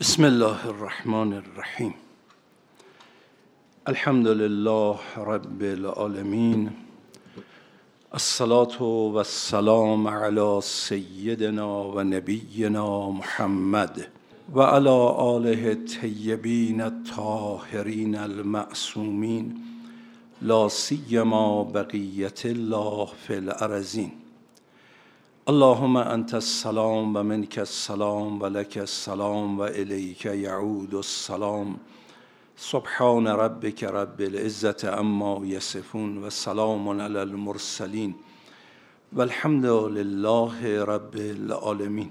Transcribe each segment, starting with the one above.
بسم الله الرحمن الرحیم الحمد لله رب العالمین الصلاة و السلام علی سیدنا و نبینا محمد و علی آله الطیبین الطاهرین المعصومین لا سیما بقیت الله فی الارضین اللهم انت السلام و منک السلام و لک السلام و الیک یعود السلام سبحان ربک رب العزة عما یصفون و سلام علی المرسلین و الحمد لله رب العالمین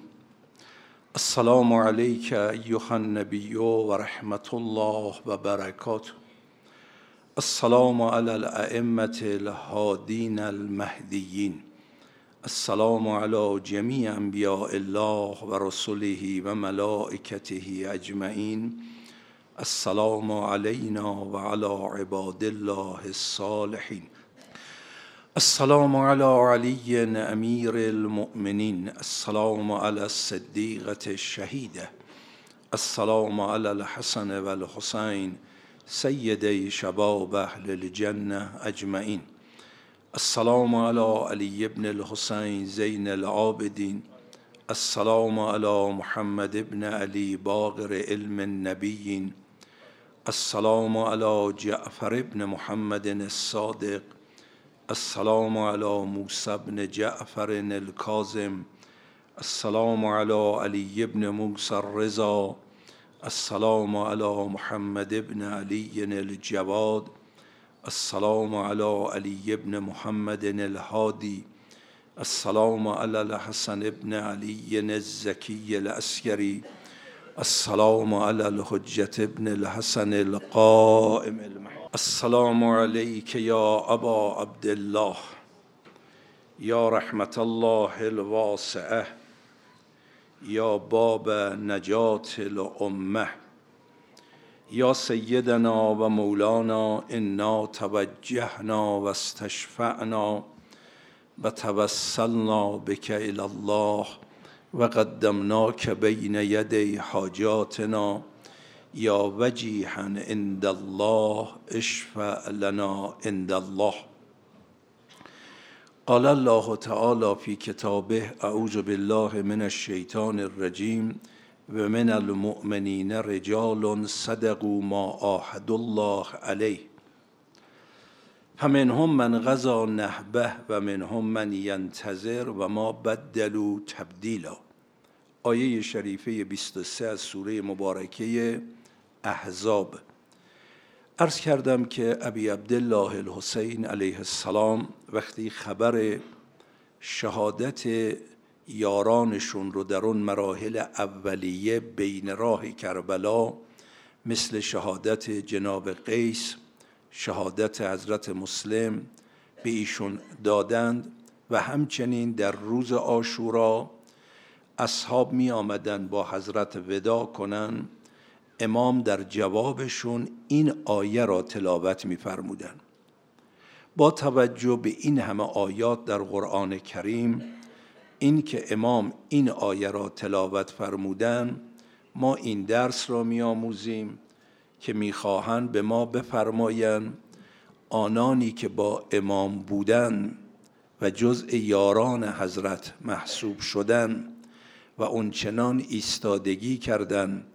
السلام علیک ایها النبی و رحمت الله و برکاته السلام علی الائمة الهادین المهدیین السلام علی جمیع انبیاء الله و رسله و ملائکته اجمعین السلام علینا و علی عباد الله الصالحین السلام علی علی امیر المؤمنین السلام علی الصدیقة الشهیده السلام علی الحسن و الحسین سیدی شباب اهل الجنه اجمعین السلام على علي بن الحسين زين العابدين. السلام على محمد بن علي باغر علم النبي السلام على جعفر بن محمد الصادق. السلام على موسى بن جعفر الكاظم. السلام على علي بن موسى الرضا. السلام على محمد بن علي الجواد. السلام على علي بن محمد الهادي. السلام على الحسن بن علي الزكي العسكري السلام على الحجة بن الحسن القائم المحي. السلام عليك يا أبا عبد الله. يا رحمة الله الواسعة. يا باب نجاة الأمة. یا سیدنا و مولانا انا توجهنا و استشفعنا و توسلنا بک الی الله و قدمناک بین یدی حاجاتنا یا وجیها عند الله اشفع لنا عند الله. قال الله تعالی فی کتابه اعوذ بالله من الشیطان الرجیم. و من المؤمنین رجال صدقوا ما عاهدوا الله علیه. فمنهم من قضی نحبه و منهم من ینتظر و ما بدلوا تبدیلا. آیه شریفه 23 از سوره مبارکه احزاب. عرض کردم که ابی عبدالله الحسین علیه السلام وقتی خبر شهادت یارانشون رو در اون مراحل اولیه بین راه کربلا مثل شهادت جناب قیس شهادت حضرت مسلم به ایشون دادند و همچنین در روز آشورا اصحاب می آمدن با حضرت ودا کنن امام در جوابشون این آیه را تلاوت می. با توجه به این همه آیات در قرآن کریم این که امام این آیه را تلاوت فرمودن ما این درس را می آموزیم که می‌خواهند به ما بفرمایند آنانی که با امام بودن و جزء یاران حضرت محسوب شدن و اونچنان ایستادگی کردند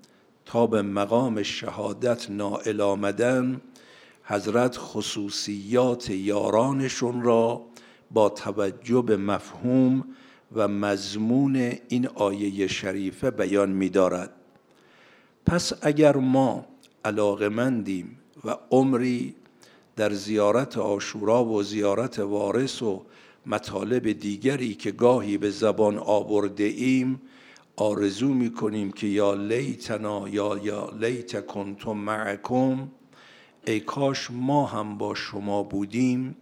تا به مقام شهادت نائل آمدن حضرت خصوصیات یارانشون را با توجه به مفهوم و مضمون این آیه شریفه بیان می دارد. پس اگر ما علاقمندیم و عمری در زیارت آشورا و زیارت وارث و مطالب دیگری که گاهی به زبان آورده ایم آرزو می کنیم که یا لیتنا یا یا لیت کنتم معکم ای کاش ما هم با شما بودیم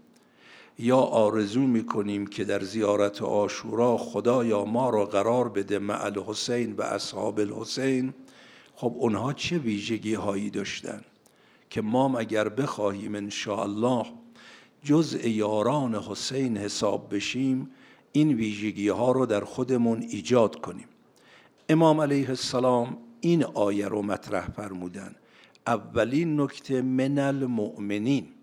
یا آرزو می کنیم که در زیارت آشورا خدایا ما را قرار بده مع الحسین و اصحاب الحسین. خب اونها چه ویژگی هایی داشتن که ما اگر بخواهیم ان الله جزء یاران حسین حساب بشیم این ویژگی ها رو در خودمون ایجاد کنیم. امام علیه السلام این آیه رو مطرح فرمودن. اولین نکته من المؤمنین.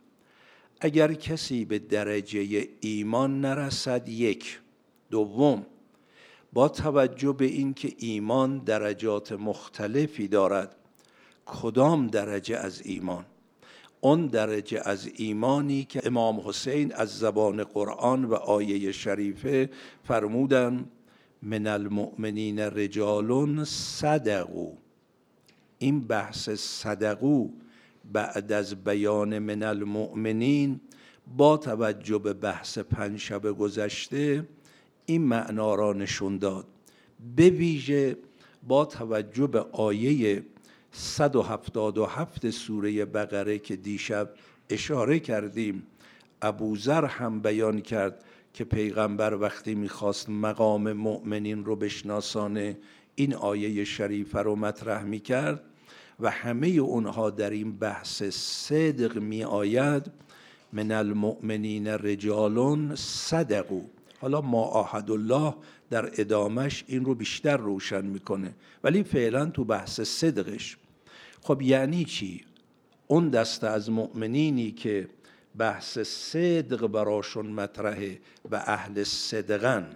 اگر کسی به درجه ایمان نرسد یک. دوم با توجه به اینکه ایمان درجات مختلفی دارد کدام درجه از ایمان؟ اون درجه از ایمانی که امام حسین از زبان قرآن و آیه شریفه فرمودن من المؤمنین رجال صدقو این بحث صدقو بعد از بیان من المؤمنین با توجه به بحث پنج شب گذشته این معنا را نشون داد. به ویژه با توجه به آیه 177 سوره بقره که دیشب اشاره کردیم ابوذر هم بیان کرد که پیغمبر وقتی می‌خواست مقام مؤمنین رو بشناسانه این آیه شریفه رو مطرح می‌کرد. و همه اونها در این بحث صدق می آید من المؤمنین رجال صدقو حالا ما آهد الله در ادامش این رو بیشتر روشن می‌کنه ولی فعلا تو بحث صدقش. خب یعنی چی؟ اون دسته از مؤمنینی که بحث صدق براشون مطرحه و اهل صدقن.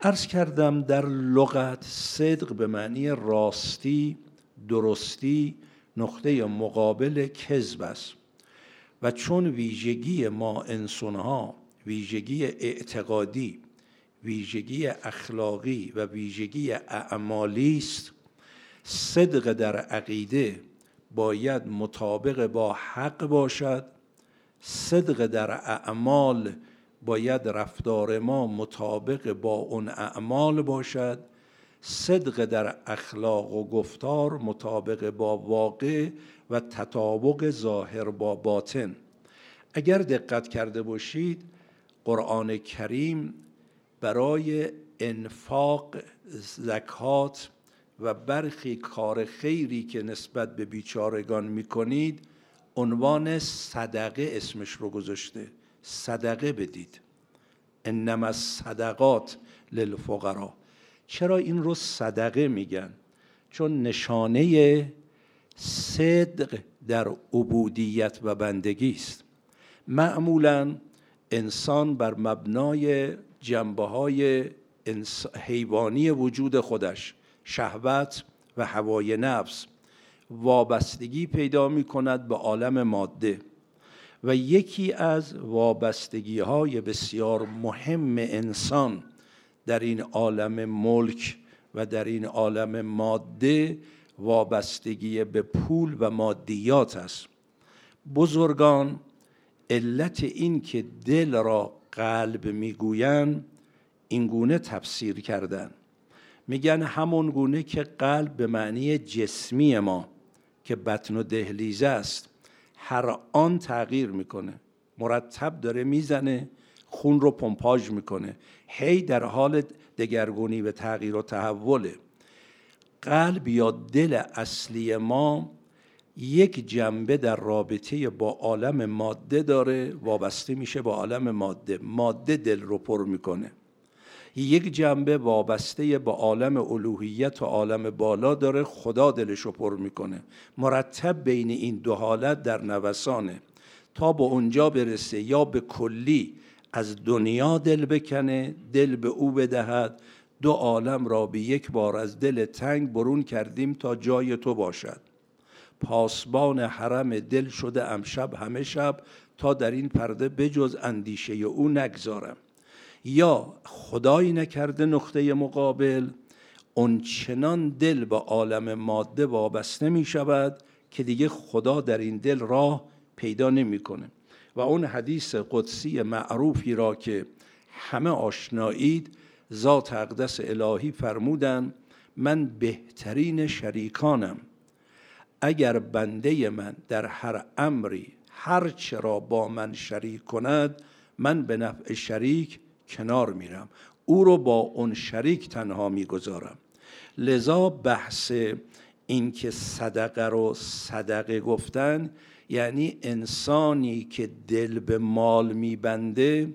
ارز کردم در لغت صدق به معنی راستی درستی نقطه مقابل کذب است. و چون ویژگی ما انسانها ویژگی اعتقادی ویژگی اخلاقی و ویژگی اعمالی است صدق در عقیده باید مطابق با حق باشد صدق در اعمال باید رفتار ما مطابق با اون اعمال باشد صدق در اخلاق و گفتار مطابق با واقع و تطابق ظاهر با باطن. اگر دقت کرده باشید قرآن کریم برای انفاق زکات و برخی کار خیری که نسبت به بیچارگان می‌کنید عنوان صدقه اسمش رو گذاشته. صدقه بدید. انما صدقات للفقرا چرا این رو صدقه میگن؟ چون نشانه صدق در عبودیت و بندگی است. معمولا انسان بر مبنای جنبه های حیوانی وجود خودش شهوت و هوای نفس وابستگی پیدا می کند به عالم ماده و یکی از وابستگی های بسیار مهم انسان در این عالم ملک و در این عالم ماده وابستگی به پول و مادیات است. بزرگان علت این که دل را قلب می‌گویند این گونه تفسیر کردن. میگن همون گونه که قلب به معنی جسمی ما که بطن و دهلیزه است هر آن تغییر می‌کنه. مرتب داره می‌زنه خون رو پمپاژ می‌کنه. هی در حال دگرگونی و تغییر و تحوله. قلب یا دل اصلی ما یک جنبه در رابطه با عالم ماده داره وابسته میشه با عالم ماده. ماده دل رو پر می‌کنه. یک جنبه وابسته با عالم الوهیت و عالم بالا داره خدا دلش رو پر می‌کنه. مرتب بین این دو حالت در نوسانه. تا به اونجا برسه یا به کلی از دنیا دل بکنه دل به او بدهد. دو عالم را به یک بار از دل تنگ برون کردیم تا جای تو باشد. پاسبان حرم دل شده امشب همه شب تا در این پرده بجز اندیشه او نگذارم. یا خدایی نکرده نقطه مقابل اون چنان دل به عالم ماده وابسته می شود که دیگه خدا در این دل راه پیدا نمی‌کنه. و اون حدیث قدسی معروفی را که همه آشنایید ذات اقدس الهی فرمودن من بهترین شریکانم. اگر بنده من در هر امری هر چرا با من شریک کند من به نفع شریک کنار میرم. او رو با اون شریک تنها می‌گذارم. لذا بحث اینکه صدقه رو صدقه گفتن یعنی انسانی که دل به مال میبنده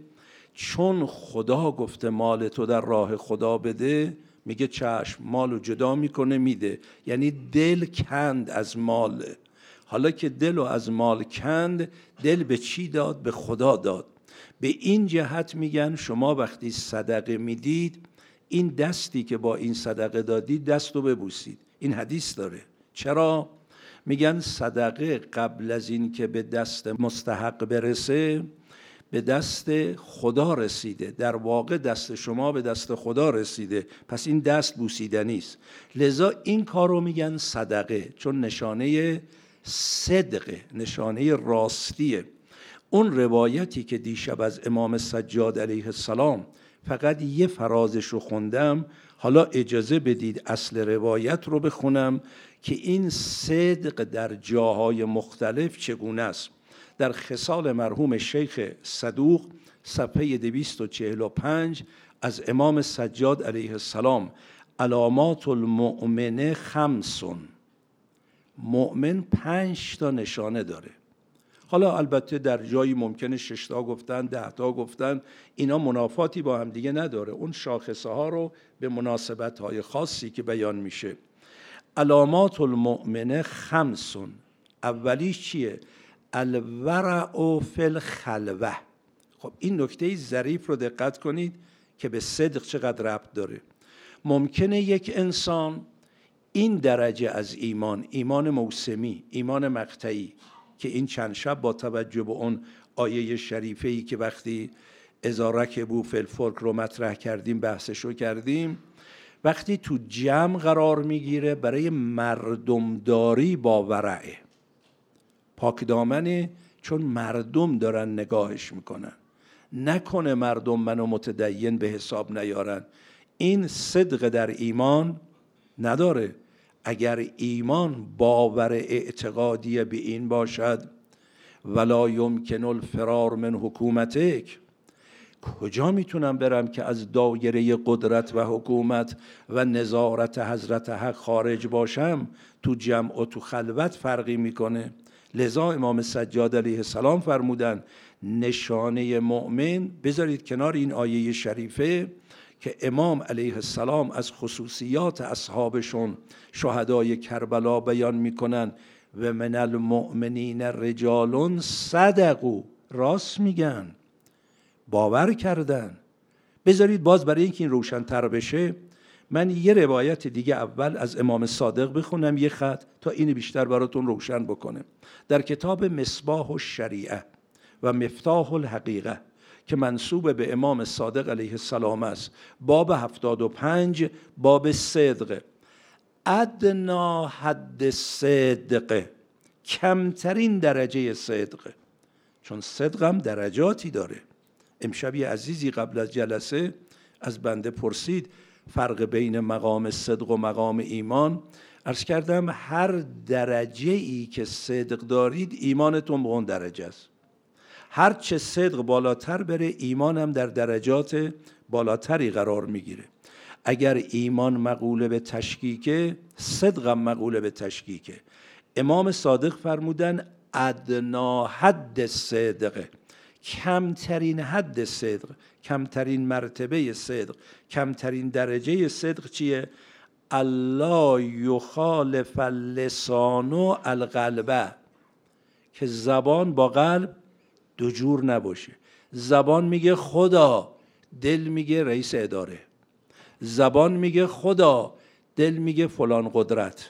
چون خدا گفته مال تو در راه خدا بده میگه چشم مال رو جدا می‌کنه میده. یعنی دل کند از مال. حالا که دل رو از مال کند دل به چی داد؟ به خدا داد. به این جهت میگن شما وقتی صدقه می‌دید این دستی که با این صدقه دادید دست رو ببوسید. این حدیث داره. چرا؟ میگن صدقه قبل از این که به دست مستحق برسه به دست خدا رسیده. در واقع دست شما به دست خدا رسیده. پس این دست بوسیدنی است لذا این کار رو میگن صدقه چون نشانه صدقه نشانه راستیه. اون روایتی که دیشب از امام سجاد علیه السلام فقط یه فرازش رو خوندم حالا اجازه بدید اصل روایت رو بخونم. که این صدق در جاهای مختلف چگونه است. در خصال مرحوم شیخ صدوق صفحه 245 از امام سجاد علیه السلام علامات المؤمنه خمسون. مؤمن پنج تا نشانه داره. حالا البته در جایی ممکنه ششتا گفتن دهتا گفتن اینا منافاتی با هم دیگه نداره. اون شاخصه ها رو به مناسبت های خاصی که بیان میشه علامات المؤمنه خمسون. اولیش چیه؟ الورع فی الخلوه خب این نکته ظریف رو دقت کنید که به صدق چقدر ربط داره. ممکنه یک انسان این درجه از ایمان ایمان موسمی ایمان مقطعی که این چند شب با توجه به اون آیه شریفه ای که وقتی ازارک بو فلفولک رو مطرح کردیم بحثش رو کردیم وقتی تو جمع قرار می‌گیره برای مردمداری با ورعه پاکدامنه چون مردم دارن نگاهش می‌کنن. نکنه مردم منو متدین به حساب نیارن. این صدق در ایمان نداره. اگر ایمان باور اعتقادی به این باشد ولا یمکن الفرار من حکومتک. کجا می‌تونم برم که از دایره قدرت و حکومت و نظارت حضرت حق خارج باشم؟ تو جمع و تو خلوت فرقی می‌کنه. لذا امام سجاد علیه السلام فرمودن نشانه مؤمن بذارید کنار این آیه شریفه که امام علیه السلام از خصوصیات اصحابشون شهدای کربلا بیان می‌کنن. و من المؤمنین رجال صدقو راست میگن. باور کردن. بذارید باز برای اینکه این روشنتر بشه من یه روایت دیگه اول از امام صادق بخونم یه خط تا این بیشتر براتون روشن بکنه در کتاب مصباح و شریعه و مفتاح الحقیقه که منصوب به امام صادق علیه السلام است باب هفتاد و پنج باب صدق. ادنا حد صدق کمترین درجه صدق. چون صدق هم درجاتی داره. امشب یه عزیزی قبل از جلسه از بنده پرسید فرق بین مقام صدق و مقام ایمان؟ ارز کردم هر درجه ای که صدق دارید ایمانتون به اون درجه است. هر چه صدق بالاتر بره ایمان هم در درجات بالاتری قرار می‌گیره. اگر ایمان مقوله به تشکیکه صدق هم مقوله به تشکیکه. امام صادق فرمودن ادنا حد صدقه. کمترین حد صدق کمترین مرتبه صدق کمترین درجه صدق چیه؟ الله یخالف اللسان و القلبه که زبان با قلب دو جور نباشه. زبان میگه خدا دل میگه رئیس اداره. زبان میگه خدا دل میگه فلان قدرت.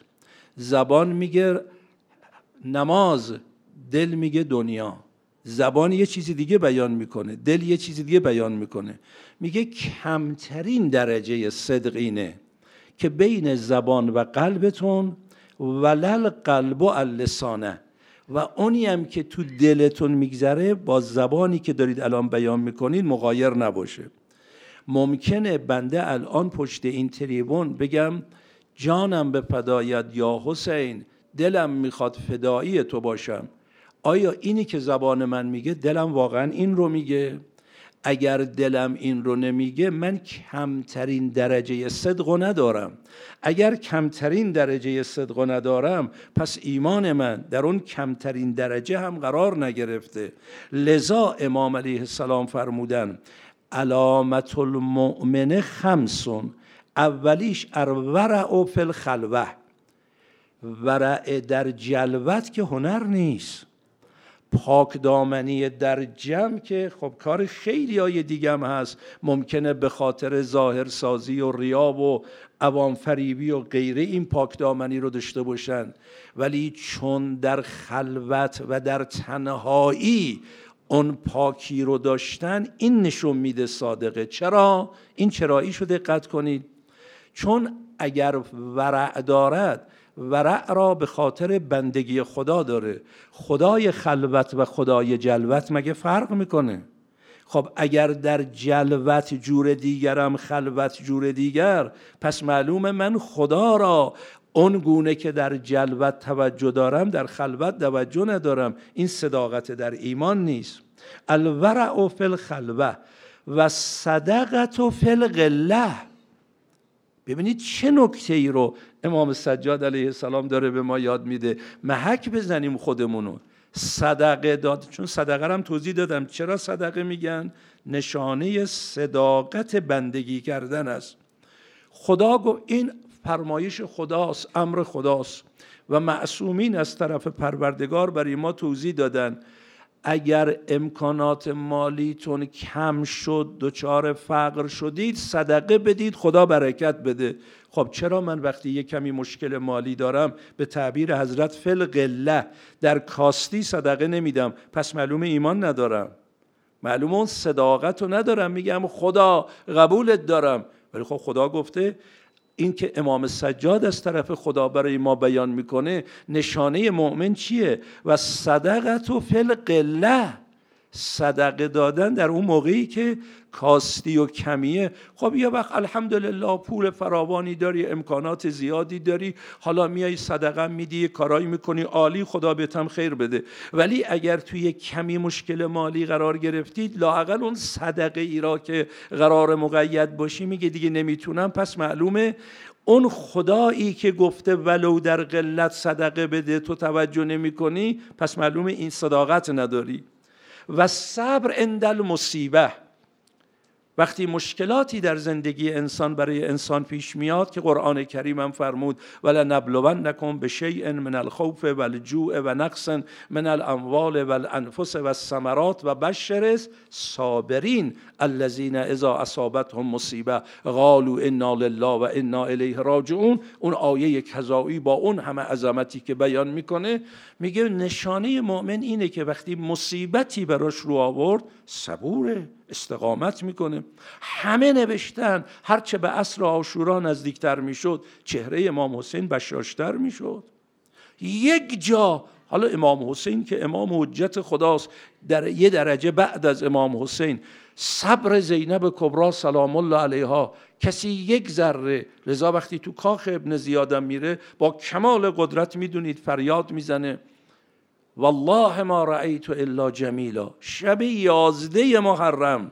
زبان میگه نماز دل میگه دنیا. زبان یه چیزی دیگه بیان می‌کنه دل یه چیزی دیگه بیان می‌کنه. میگه کمترین درجه صدق اینه که بین زبان و قلبتون ولل قلب و اللسانه. و اونی هم که تو دلتون میگذره با زبانی که دارید الان بیان می‌کنید مغایر نباشه. ممکنه بنده الان پشت این تریبون بگم جانم به فدایت یا حسین دلم می‌خواد فدایی تو باشم. آیا اینی که زبان من میگه دلم واقعا این رو میگه؟ اگر دلم این رو نمیگه من کمترین درجه صدق ندارم. اگر کمترین درجه صدق ندارم پس ایمان من در اون کمترین درجه هم قرار نگرفته. لذا امام علیه السلام فرمودن علامت المؤمن خمسون اولیش ارورع و فل خلوه ورع در جلوت که هنر نیست. پاک دامنی در جمع که خب کار خیلی های دیگه هم هست. ممکنه به خاطر ظاهر سازی و ریاب و عوام فریبی و غیره این پاک دامنی رو داشته باشن. ولی چون در خلوت و در تنهایی اون پاکی رو داشتن این نشون میده صادقه. چرا؟ این چرایی شو دقت کنید. چون اگر ورع دارد ورع را به خاطر بندگی خدا داره. خدای خلوت و خدای جلوت مگه فرق می‌کنه؟ خب اگر در جلوت جور دیگرم خلوت جور دیگر پس معلومه من خدا را اون گونه که در جلوت توجه دارم در خلوت توجه ندارم. این صداقت در ایمان نیست. الورع فی الخلوه و صدقت فی الغله ببینید چه نکته ای رو امام سجاد علیه السلام داره به ما یاد میده. محک بزنیم خودمونو. صدقه داد. چون صدقه هم توضیح دادم. چرا صدقه میگن؟ نشانه صداقت بندگی کردن است. خدا گفت این فرمایش خداست امر خداست. و معصومین از طرف پروردگار برای ما توضیح دادن. اگر امکانات مالیتون کم شد دچار فقر شدید صدقه بدید خدا برکت بده. خب چرا من وقتی یه کمی مشکل مالی دارم به تعبیر حضرت فل قله در کاستی صدقه نمیدم پس معلوم ایمان ندارم. معلوم اون صداقت رو ندارم میگم خدا قبولت دارم. ولی خب خدا گفته این که امام سجاد از طرف خدا برای ما بیان می‌کنه نشانه مؤمن چیه؟ و صدقت و فل قله صدقه دادن در اون موقعی که کاستی و کمیه. خب یه وقت الحمدلله پول فراوانی داری امکانات زیادی داری. حالا میای صدقه میدی کارایی می‌کنی عالی خدا بهتم خیر بده. ولی اگر توی کمی مشکل مالی قرار گرفتید لاقل اون صدقه ای را که قرار مقید باشی میگه دیگه نمی‌تونم. پس معلومه اون خدایی که گفته ولو در قلت صدقه بده تو توجه نمی کنی پس معلومه این صداقت نداری. و صبر اندل مصیبه وقتی مشکلاتی در زندگی انسان برای انسان پیش میاد که قرآن کریم هم فرمود ولا نکن به شیء من الخوف و الجوع و نقص من الاموال و الانفس و الثمرات و بشر صابرین الذين اذا اصابتهم مصیبه قالوا انا لله و انا الیه راجعون. اون آیه کذایی با اون همه عظمتی که بیان می‌کنه میگه نشانه مؤمن اینه که وقتی مصیبتی براش رو آورد صبوره استقامت می‌کنه. همه نوشتن هرچه به عصر آشورا نزدیکتر می‌شد چهره امام حسین بشاشتر می‌شد. یک جا حالا امام حسین که امام حجت خداست در یه درجه بعد از امام حسین صبر زینب کبرا سلام الله علیها کسی یک ذره لذا وقتی تو کاخ ابن زیادم میره با کمال قدرت می‌دونید فریاد می‌زنه. والله ما رأیت الا جمیلا. شب یازده محرم.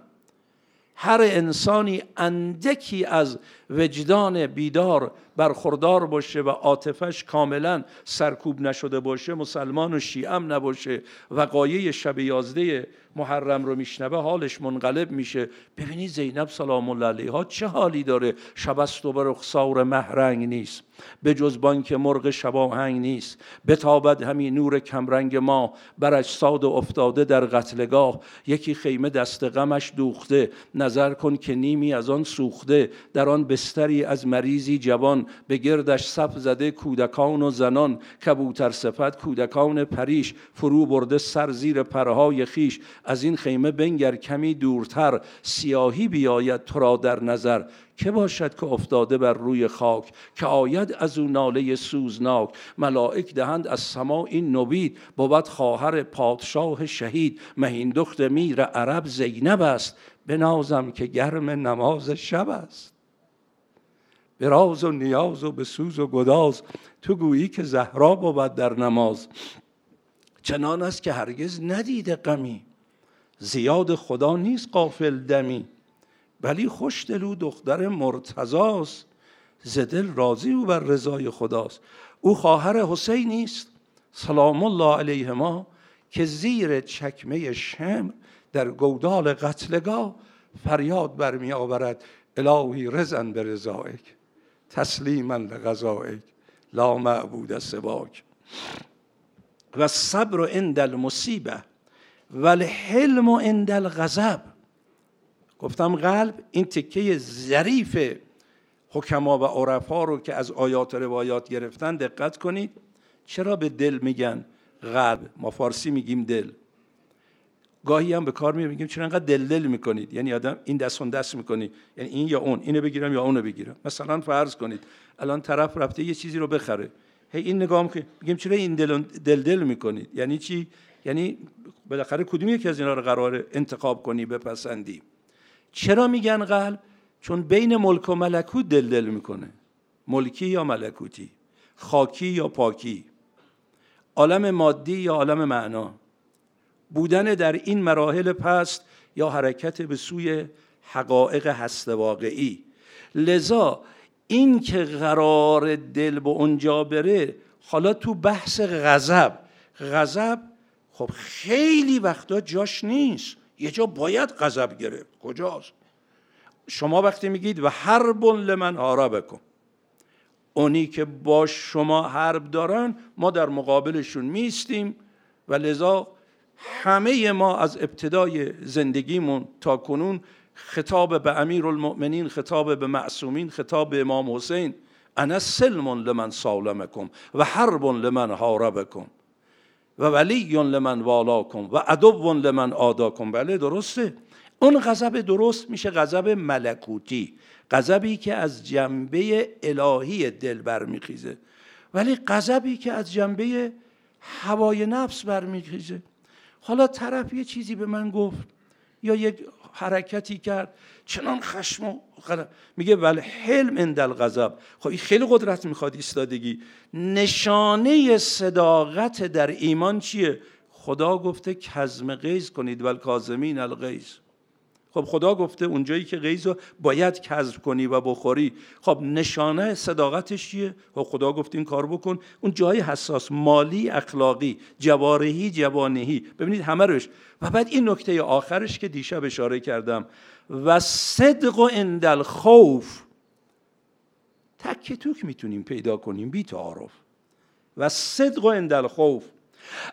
هر انسانی اندکی از وجدان بیدار برخوردار باشه و عاطفش کاملا سرکوب نشده باشه مسلمان و شیعم نباشه وقایع شب یازده محرم رو میشنوه حالش منقلب میشه. ببینید زینب سلام الله علیها چه حالی داره. شبست و به رخسار محرنگ نیست. به جز بانک مرغ شباهنگ نیست. بتابد همین نور کمرنگ ما. بر اجساد افتاده در قتلگاه. یکی خیمه دست غمش دوخته. نظر کن که نیمی از آن سوخته. در آن بستری از مریضی جوان به گردش صف زده کودکان و زنان. کبوتر صفت کودکان پریش فرو برده سر زیر پرهای خیش از این خیمه بنگر کمی دورتر سیاهی بیاید تو را در نظر. که باشد که افتاده بر روی خاک که آید از او ناله سوزناک. ملائک دهند از سما این نوید بود خواهر پادشاه شهید. مهین دخت میر عرب زینب است بنازم که گرم نماز شب است. به راز و نیاز و به سوز و گداز تو گویی که زهرا بود در نماز. چنان است که هرگز ندیده غمی. زیاد خدا نیست قافل دمی. ولی خوش دلو دختر مرتضاست. ز دل راضی او بر رضای خداست. او خواهر حسین است. سلام الله علیه ما که زیر چکمه شم در گودال قتلگاه فریاد برمی آورد. الهی رزن به رضایک. تسلیما لغذایک لا معبود سواک. و صبر عند المصیبه و الحلم عند الغضب. گفتم قلب این تکه ظریف حکما و عرفا رو که از آیات و روایات گرفتن دقت کنید. چرا به دل میگن قلب ما فارسی میگیم دل. گاهی هم به کار میگیم چرا انقدر دل دل می‌کنید؟ یعنی آدم این دست اون دست می‌کنی یعنی این یا اون اینو بگیرم یا اونو بگیرم. مثلا فرض کنید الان طرف رفته یه چیزی رو بخره. هی این نگاه که میگیم چرا این دل دل, دل می‌کنید؟ یعنی چی؟ یعنی بالاخره کدوم یکی از اینا رو قرار انتخاب کنی بپسندی؟ چرا میگن قلب؟ چون بین ملک و ملکوت دل دل می‌کنه. ملکی یا ملکوتی؟ خاکی یا پاکی؟ عالم مادی یا عالم معنا؟ بودن در این مراحل پست یا حرکت به سوی حقایق هست واقعی. لذا این که قرار دل به اونجا بره حالا تو بحث غضب غضب خب خیلی وقتا جاش نیست. یه جا باید غضب گرفت. کجاست؟ شما وقتی میگید و حرب لمن بکن. اونی که با شما حرب دارن ما در مقابلشون میستیم و لذا همه ما از ابتدای زندگیمون تا کنون خطاب به امیر المؤمنین خطاب به معصومین خطاب به امام حسین. انا سلم لمن سالمکم و حرب لمن حاربکم و ولی لمن والاکم و عدو لمن آداکم. بله درسته. اون غضب درست میشه غضب ملکوتی غضبی که از جنبه الهی دل برمیخیزه. ولی غضبی که از جنبه هوای نفس برمیخیزه. حالا طرف یه چیزی به من گفت یا یک حرکتی کرد چنان خشم و میگه ولی حلم اندل غضب خب این خیلی قدرت می‌خواد ایستادگی. نشانه صداقت در ایمان چیه؟ خدا گفته کزم غیز کنید ول کازمین الغیز خب خدا گفته اونجایی که غیز رو باید کذب کنی و بخوری. خب نشانه صداقتش چیه؟ خب خدا گفته این کار بکن. اون جای حساس مالی اخلاقی جوارحی جوانهی ببینید همه روش. و بعد این نکته آخرش که دیشب اشاره کردم. و صدق و اندل خوف تک توک می‌تونیم پیدا کنیم بی تعارف. و صدق و اندل خوف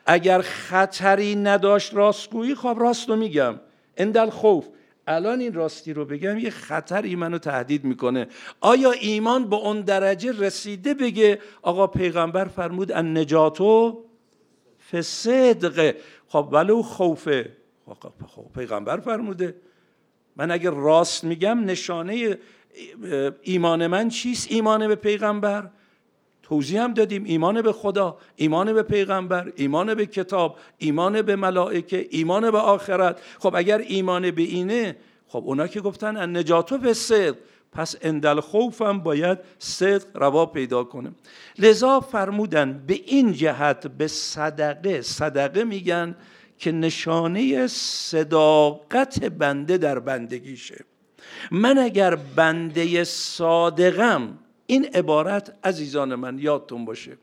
اگر خطری نداشت راستگویی خب راست میگم. اندل خوف الان این راستی رو بگم یه خطری منو تهدید می‌کنه. آیا ایمان به اون درجه رسیده بگه آقا پیغمبر فرمود ان نجاتو فصدقه خب ولو خوفه. خب پیغمبر فرموده. من اگر راست میگم نشانه ایمان من چیست؟ ایمان به پیغمبر. توضیح هم دادیم. ایمان به خدا ایمان به پیغمبر ایمان به کتاب ایمان به ملائکه ایمان به آخرت. خب اگر ایمان به اینه خب اونا که گفتن ان نجاتو به صدق پس اندل خوفم باید صدق روا پیدا کنه. لذا فرمودن به این جهت به صدقه صدقه میگن که نشانه صداقت بنده در بندگیشه. من اگر بنده صادقم این عبارت عزیزان من یادتون باشه.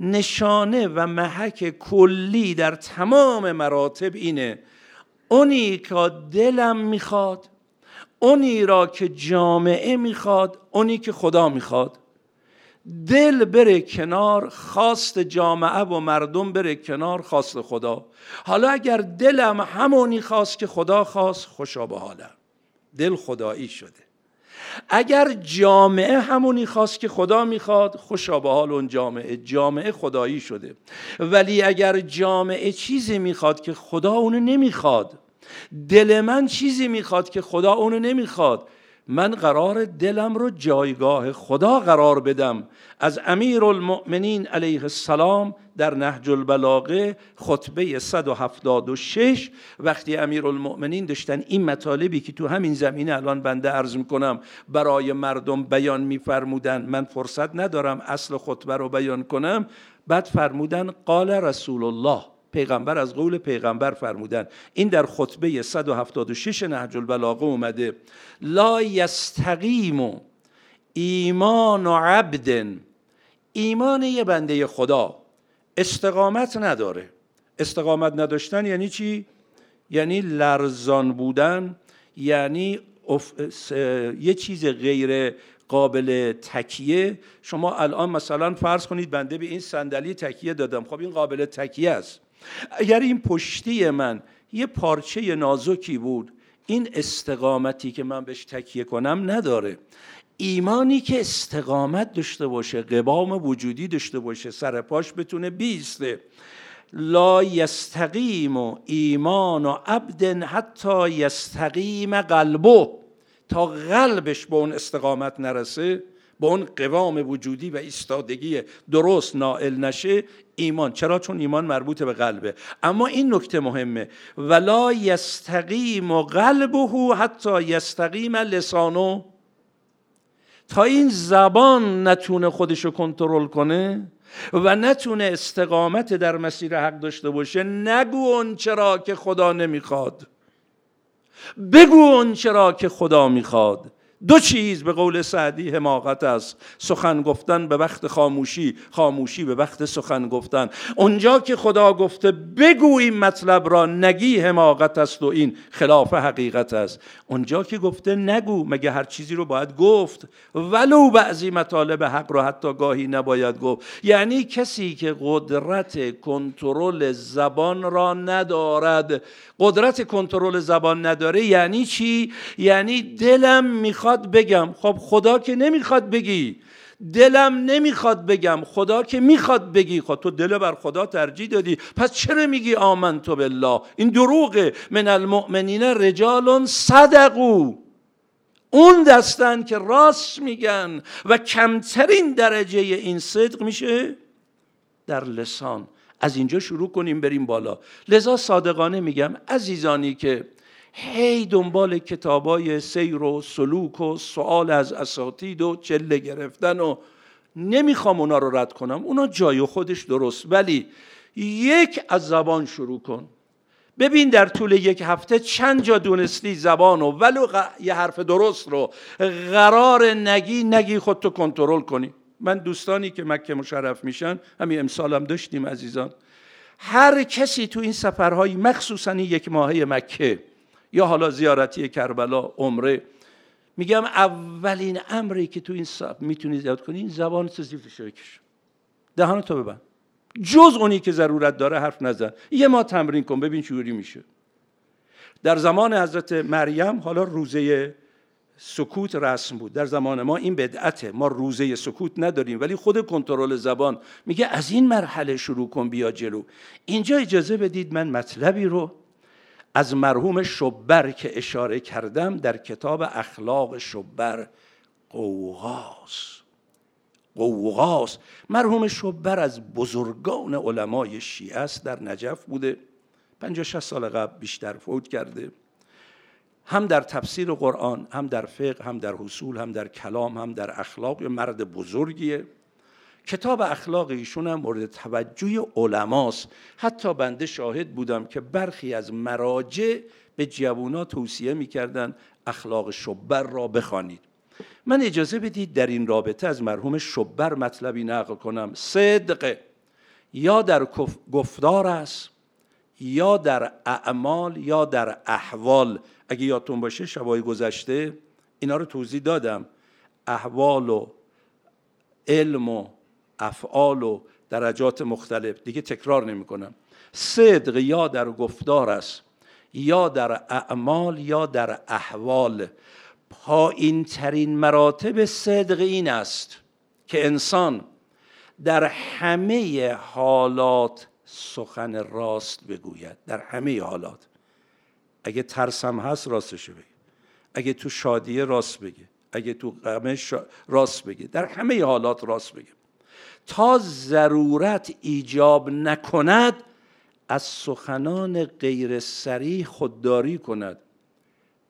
نشانه و محک کلی در تمام مراتب اینه اونی که دلم می‌خواد اونی را که جامعه می‌خواد اونی که خدا می‌خواد. دل بره کنار خواست جامعه و مردم بره کنار خواست خدا. حالا اگر دلم همونی خواست که خدا خواست خوشا به حالم. دل خدایی شده. اگر جامعه همونی خواست که خدا می‌خواد خوشا به حال اون جامعه. جامعه خدایی شده. ولی اگر جامعه چیزی می‌خواد که خدا اونو نمی‌خواد دل من چیزی می‌خواد که خدا اونو نمی‌خواد من قرار دلم رو جایگاه خدا قرار بدم. از امیر المؤمنین علیه السلام در نهج البلاغه خطبه 176 وقتی امیر المؤمنین داشتن این مطالبی که تو همین زمینه الان بنده عرض می‌کنم برای مردم بیان میفرمودن من فرصت ندارم اصل خطبه رو بیان کنم بعد فرمودن قال رسول الله. پیغمبر از قول پیغمبر فرمودن این در خطبه 176 نهج البلاغه اومده. لا یستقیم ایمان و عبد. ایمان یه بنده خدا. استقامت نداره. استقامت نداشتن یعنی چی؟ یعنی لرزان بودن یعنی یه چیز غیر قابل تکیه. شما الان مثلا فرض کنید بنده به این صندلی تکیه دادم. خب این قابل تکیه است. اگر این پشتی من یه پارچه نازکی بود این استقامتی که من بهش تکیه کنم نداره. ایمانی که استقامت داشته باشه قبام وجودی داشته باشه سر پاش بتونه بیسته. لا یستقیم و ایمان و عبد حتی یستقیم قلبه. تا قلبش به اون استقامت نرسه به اون قوام وجودی و ایستادگی درست نائل نشه ایمان. چرا؟ چون ایمان مربوط به قلبه. اما این نکته مهمه. ولا یستقیم قلبه حتی یستقیم لسانو تا این زبان نتونه خودشو کنترل کنه و نتونه استقامت در مسیر حق داشته باشه نگو اون چرا که خدا نمی‌خواد. بگو اون چرا که خدا می‌خواد. دو چیز به قول سعدی حماقت است. سخن گفتن به وقت خاموشی خاموشی به وقت سخن گفتن. اونجا که خدا گفته بگو این مطلب را نگی حماقت است و این خلاف حقیقت است. اونجا که گفته نگو مگه هر چیزی رو باید گفت؟ ولو بعضی مطالب حق رو حتی گاهی نباید گفت. یعنی کسی که قدرت کنترل زبان را ندارد قدرت کنترل زبان نداره یعنی چی؟ یعنی دلم می‌خواد بگم. خب خدا که نمی‌خواد بگی. دلم نمی‌خواد بگم. خدا که می‌خواد بگی. خب تو دل بر خدا ترجیح دادی. پس چرا میگی آمن تو بالله؟ این دروغه. من المؤمنین رجال صدقو اون دستن که راست میگن و کمترین درجه این صدق میشه؟ در لسان. از اینجا شروع کنیم بریم بالا. لذا صادقانه میگم عزیزانی که هی دنبال کتابای سیر و سلوک و سوال از اساتید و چله گرفتن و نمی‌خوام اونا رو رد کنم. اونا جای خودش درست. ولی یک از زبان شروع کن. ببین در طول یک هفته چند جا دونستی زبان و ولو یه حرف درست رو. قرار نگی نگی خودتو کنترل کنی. من دوستانی که مکه مشرف میشن همین امسال هم داشتیم عزیزان. هر کسی تو این سفرهای مخصوصا یک ماهه مکه یا حالا زیارتی کربلا عمره میگم اولین امری که تو این سب می‌تونی زیاد کنی زبان زیفت شرکش دهان تو ببند. جز اونی که ضرورت داره حرف نزن. یه ما تمرین کن ببین چجوری میشه. در زمان حضرت مریم حالا روزه سکوت رسم بود. در زمان ما این بدعته. ما روزه سکوت نداریم ولی خود کنترل زبان میگه از این مرحله شروع کن بیا جلو. اینجا اجازه بدید من مطلبی رو از مرحوم شبر که اشاره کردم در کتاب اخلاق شبر قوغاس قوغاس مرحوم شبر از بزرگان علمای شیعه است. در نجف بوده. 50 60 سال قبل بیشتر فوت کرده. هم در تفسیر قرآن هم در فقه هم در حصول هم در کلام هم در اخلاق مرد بزرگیه. کتاب اخلاق ایشون هم مورد توجه علماست. حتی بنده شاهد بودم که برخی از مراجع به جوونا توصیه می‌کردن اخلاق شبر را بخوانید. من اجازه بدید در این رابطه از مرحوم شبر مطلبی نقل کنم. صدق یا در گفتار است. یا در اعمال یا در احوال. اگه یادتون باشه شبای گذشته اینا رو توضیح دادم. احوال و علم و افعال و درجات مختلف. دیگه تکرار نمی کنم صدق یا در گفتار است یا در اعمال یا در احوال. پایین ترین مراتب صدق این است که انسان در همه حالات سخن راست بگوید در همه حالات. اگه ترسم هست راستشو بگه اگه تو شادیه راست بگه اگه تو غمه راست بگه در همه حالات راست بگه تا ضرورت ایجاب نکند از سخنان غیر سریح خودداری کند.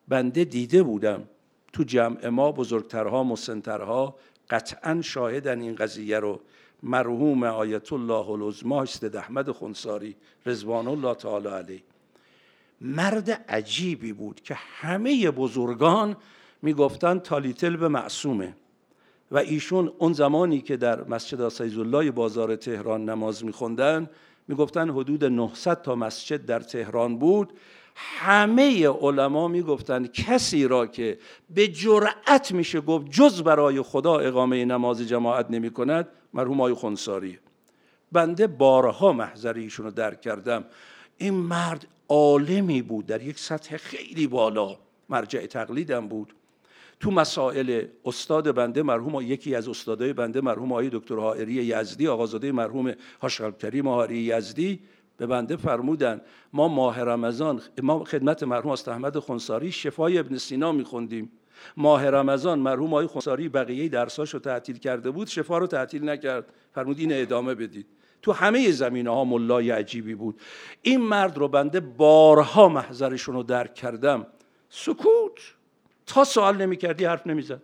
بنده دیده بودم تو جمع ما بزرگترها مسنترها قطعا شاهدن این قضیه رو. مرحوم آیت الله العظما استد احمد خونساری رضوان الله تعالی علیه. مرد عجیبی بود که همه بزرگان می‌گفتند تالیتل به معصومه. و ایشون اون زمانی که در مسجد الله بازار تهران نماز میخوندن می‌گفتن حدود 900 تا مسجد در تهران بود. همه علما می‌گفتند کسی را که به جرأت میشه گفت جز برای خدا اقامه نماز جماعت نمی کند مرحوم آی خونساریه بنده بارها محضر ایشون رو درک کردم. این مرد عالمی بود در یک سطح خیلی بالا. مرجع تقلیدم بود. تو مسائل استاد بنده مرحوم یکی از استادای بنده مرحوم آقای دکتر حائری یزدی آقازاده مرحوم هاشم کریم حائری یزدی. به بنده فرمودن ما ماه رمضان ما خدمت مرحوم است احمد خونساری شفای ابن سینا میخوندیم. ماه رمضان مرحوم آقای خونساری بقیه درساش رو تعطیل کرده بود شفا رو تعطیل نکرد. فرمود این ادامه بدید. تو همه زمینه ها ملای عجیبی بود. این مرد رو بنده بارها محضرشون رو درک کردم. سکوت! تا سوال نمی کردی حرف نمی‌زد.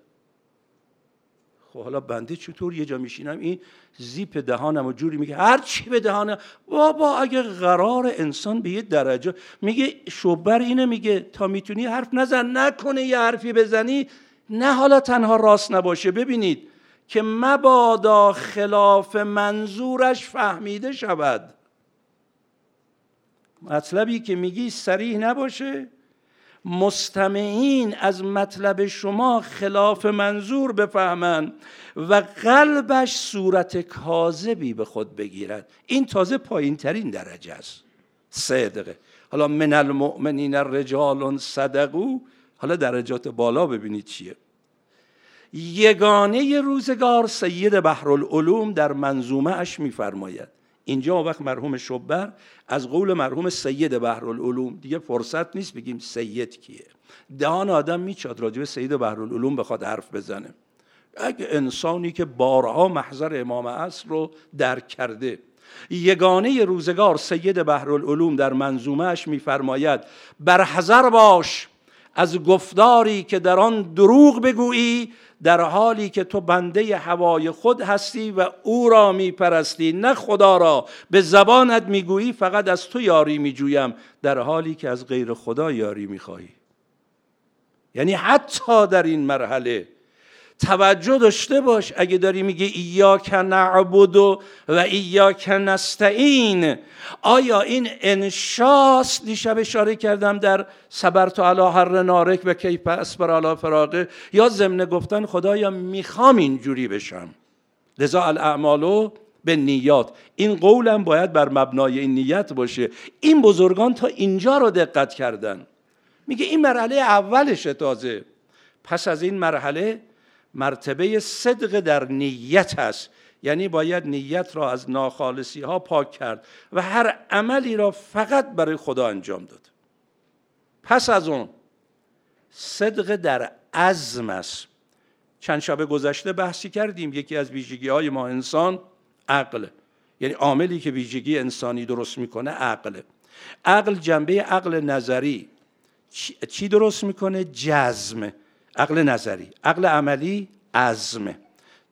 خب حالا بنده چطور؟ یه جا میشینم این زیپ دهانم و جوری میگه هر چی به دهانم بابا اگه قرار انسان به یه درجه میگه شوبر اینه میگه تا می‌تونی حرف نزن نکنه یه حرفی بزنی نه حالا تنها راست نباشه. ببینید که مبادا خلاف منظورش فهمیده شود. مطلبی که میگی سریح نباشه. مستمعین از مطلب شما خلاف منظور بفهمند و قلبش صورت کاذبی به خود بگیرد. این تازه پایین ترین درجه است. صدقه حالا من المؤمنین رجال صدقو. حالا درجات بالا ببینید چیه. یگانه روزگار سید بحرالعلوم در منظومه اش میفرماید. اینجا وقت مرحوم شبر از قول مرحوم سید بحرالعلوم دیگه فرصت نیست بگیم سید کیه. دهان آدم میچاد راجع به سید بحرالعلوم بخواد حرف بزنه. اگه انسانی که بارها محضر امام اصر رو درک کرده یگانه روزگار سید بحرالعلوم در منظومهش میفرماید برحذر باش از گفتاری که در آن دروغ بگویی در حالی که تو بنده هوای خود هستی و او را میپرستی نه خدا را به زبانت می‌گویی فقط از تو یاری میجویم در حالی که از غیر خدا یاری می‌خواهی. یعنی حتی در این مرحله توجه داشته باش. اگه داری میگه ایاک نعبد و ایاک نستعین آیا این انشاست؟ دیشب اشاره کردم در صبرت علی هر نارک و کیف اسبر علی فراقه یا ضمن گفتن خدایا می‌خوام اینجوری بشم لذا الاعمالو به نیات. این قولم باید بر مبنای این نیت باشه. این بزرگان تا اینجا رو دقت کردن. میگه این مرحله اولشه تازه. پس از این مرحله مرتبه صدق در نیت هست. یعنی باید نیت را از ناخالصی ها پاک کرد و هر عملی را فقط برای خدا انجام داد. پس از اون صدق در عزم است. چند شب گذشته بحثی کردیم یکی از ویژگی های ما انسان عقل. یعنی عاملی که ویژگی انسانی درست می‌کنه عقل. عقل جنبه عقل نظری. چی درست می‌کنه؟ جزم. عقل نظری عقل عملی عزمه.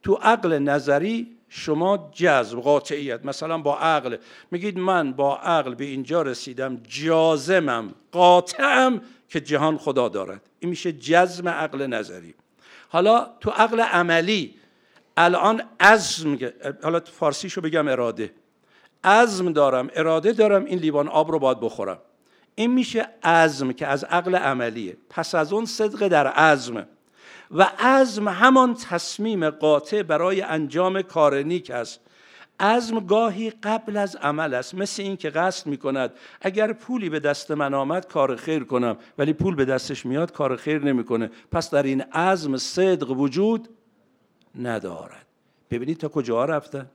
تو عقل نظری شما جذب قاطعیت. مثلا با عقل میگید من با عقل به اینجا رسیدم جازمم قاطعم که جهان خدا دارد. این میشه جزم عقل نظری. حالا تو عقل عملی الان عزم حالا فارسیشو بگم اراده. عزم دارم اراده دارم این لیوان آب رو باید بخورم. این میشه عزم که از عقل عملیه. پس از اون صدق در عزم. و عزم همان تصمیم قاطع برای انجام کار نیک است. عزم گاهی قبل از عمل است. مثل این که قصد می کند اگر پولی به دست من آمد کار خیر کنم. ولی پول به دستش میاد کار خیر نمی‌کنه. پس در این عزم صدق وجود ندارد. ببینید تا کجا رفتن.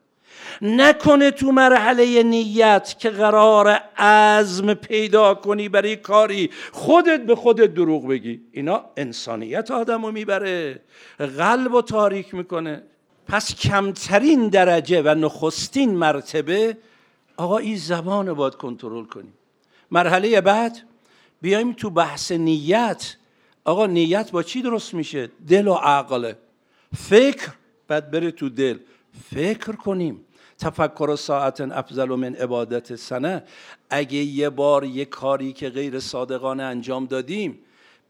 نکنه تو مرحله نیت که قرار عزم پیدا کنی برای کاری. خودت به خودت دروغ بگی. اینا انسانیت آدم رو می‌بره. قلب و تاریک می‌کنه. پس کمترین درجه و نخستین مرتبه آقا این زبان رو باید کنترل کنیم. مرحله بعد بیایم تو بحث نیت. آقا نیت با چی درست میشه؟ دل و عقل. فکر بعد بره تو دل. فکر کنیم. تفکر ساعت افضل من عبادت سنه. اگه یه بار یه کاری که غیر صادقانه انجام دادیم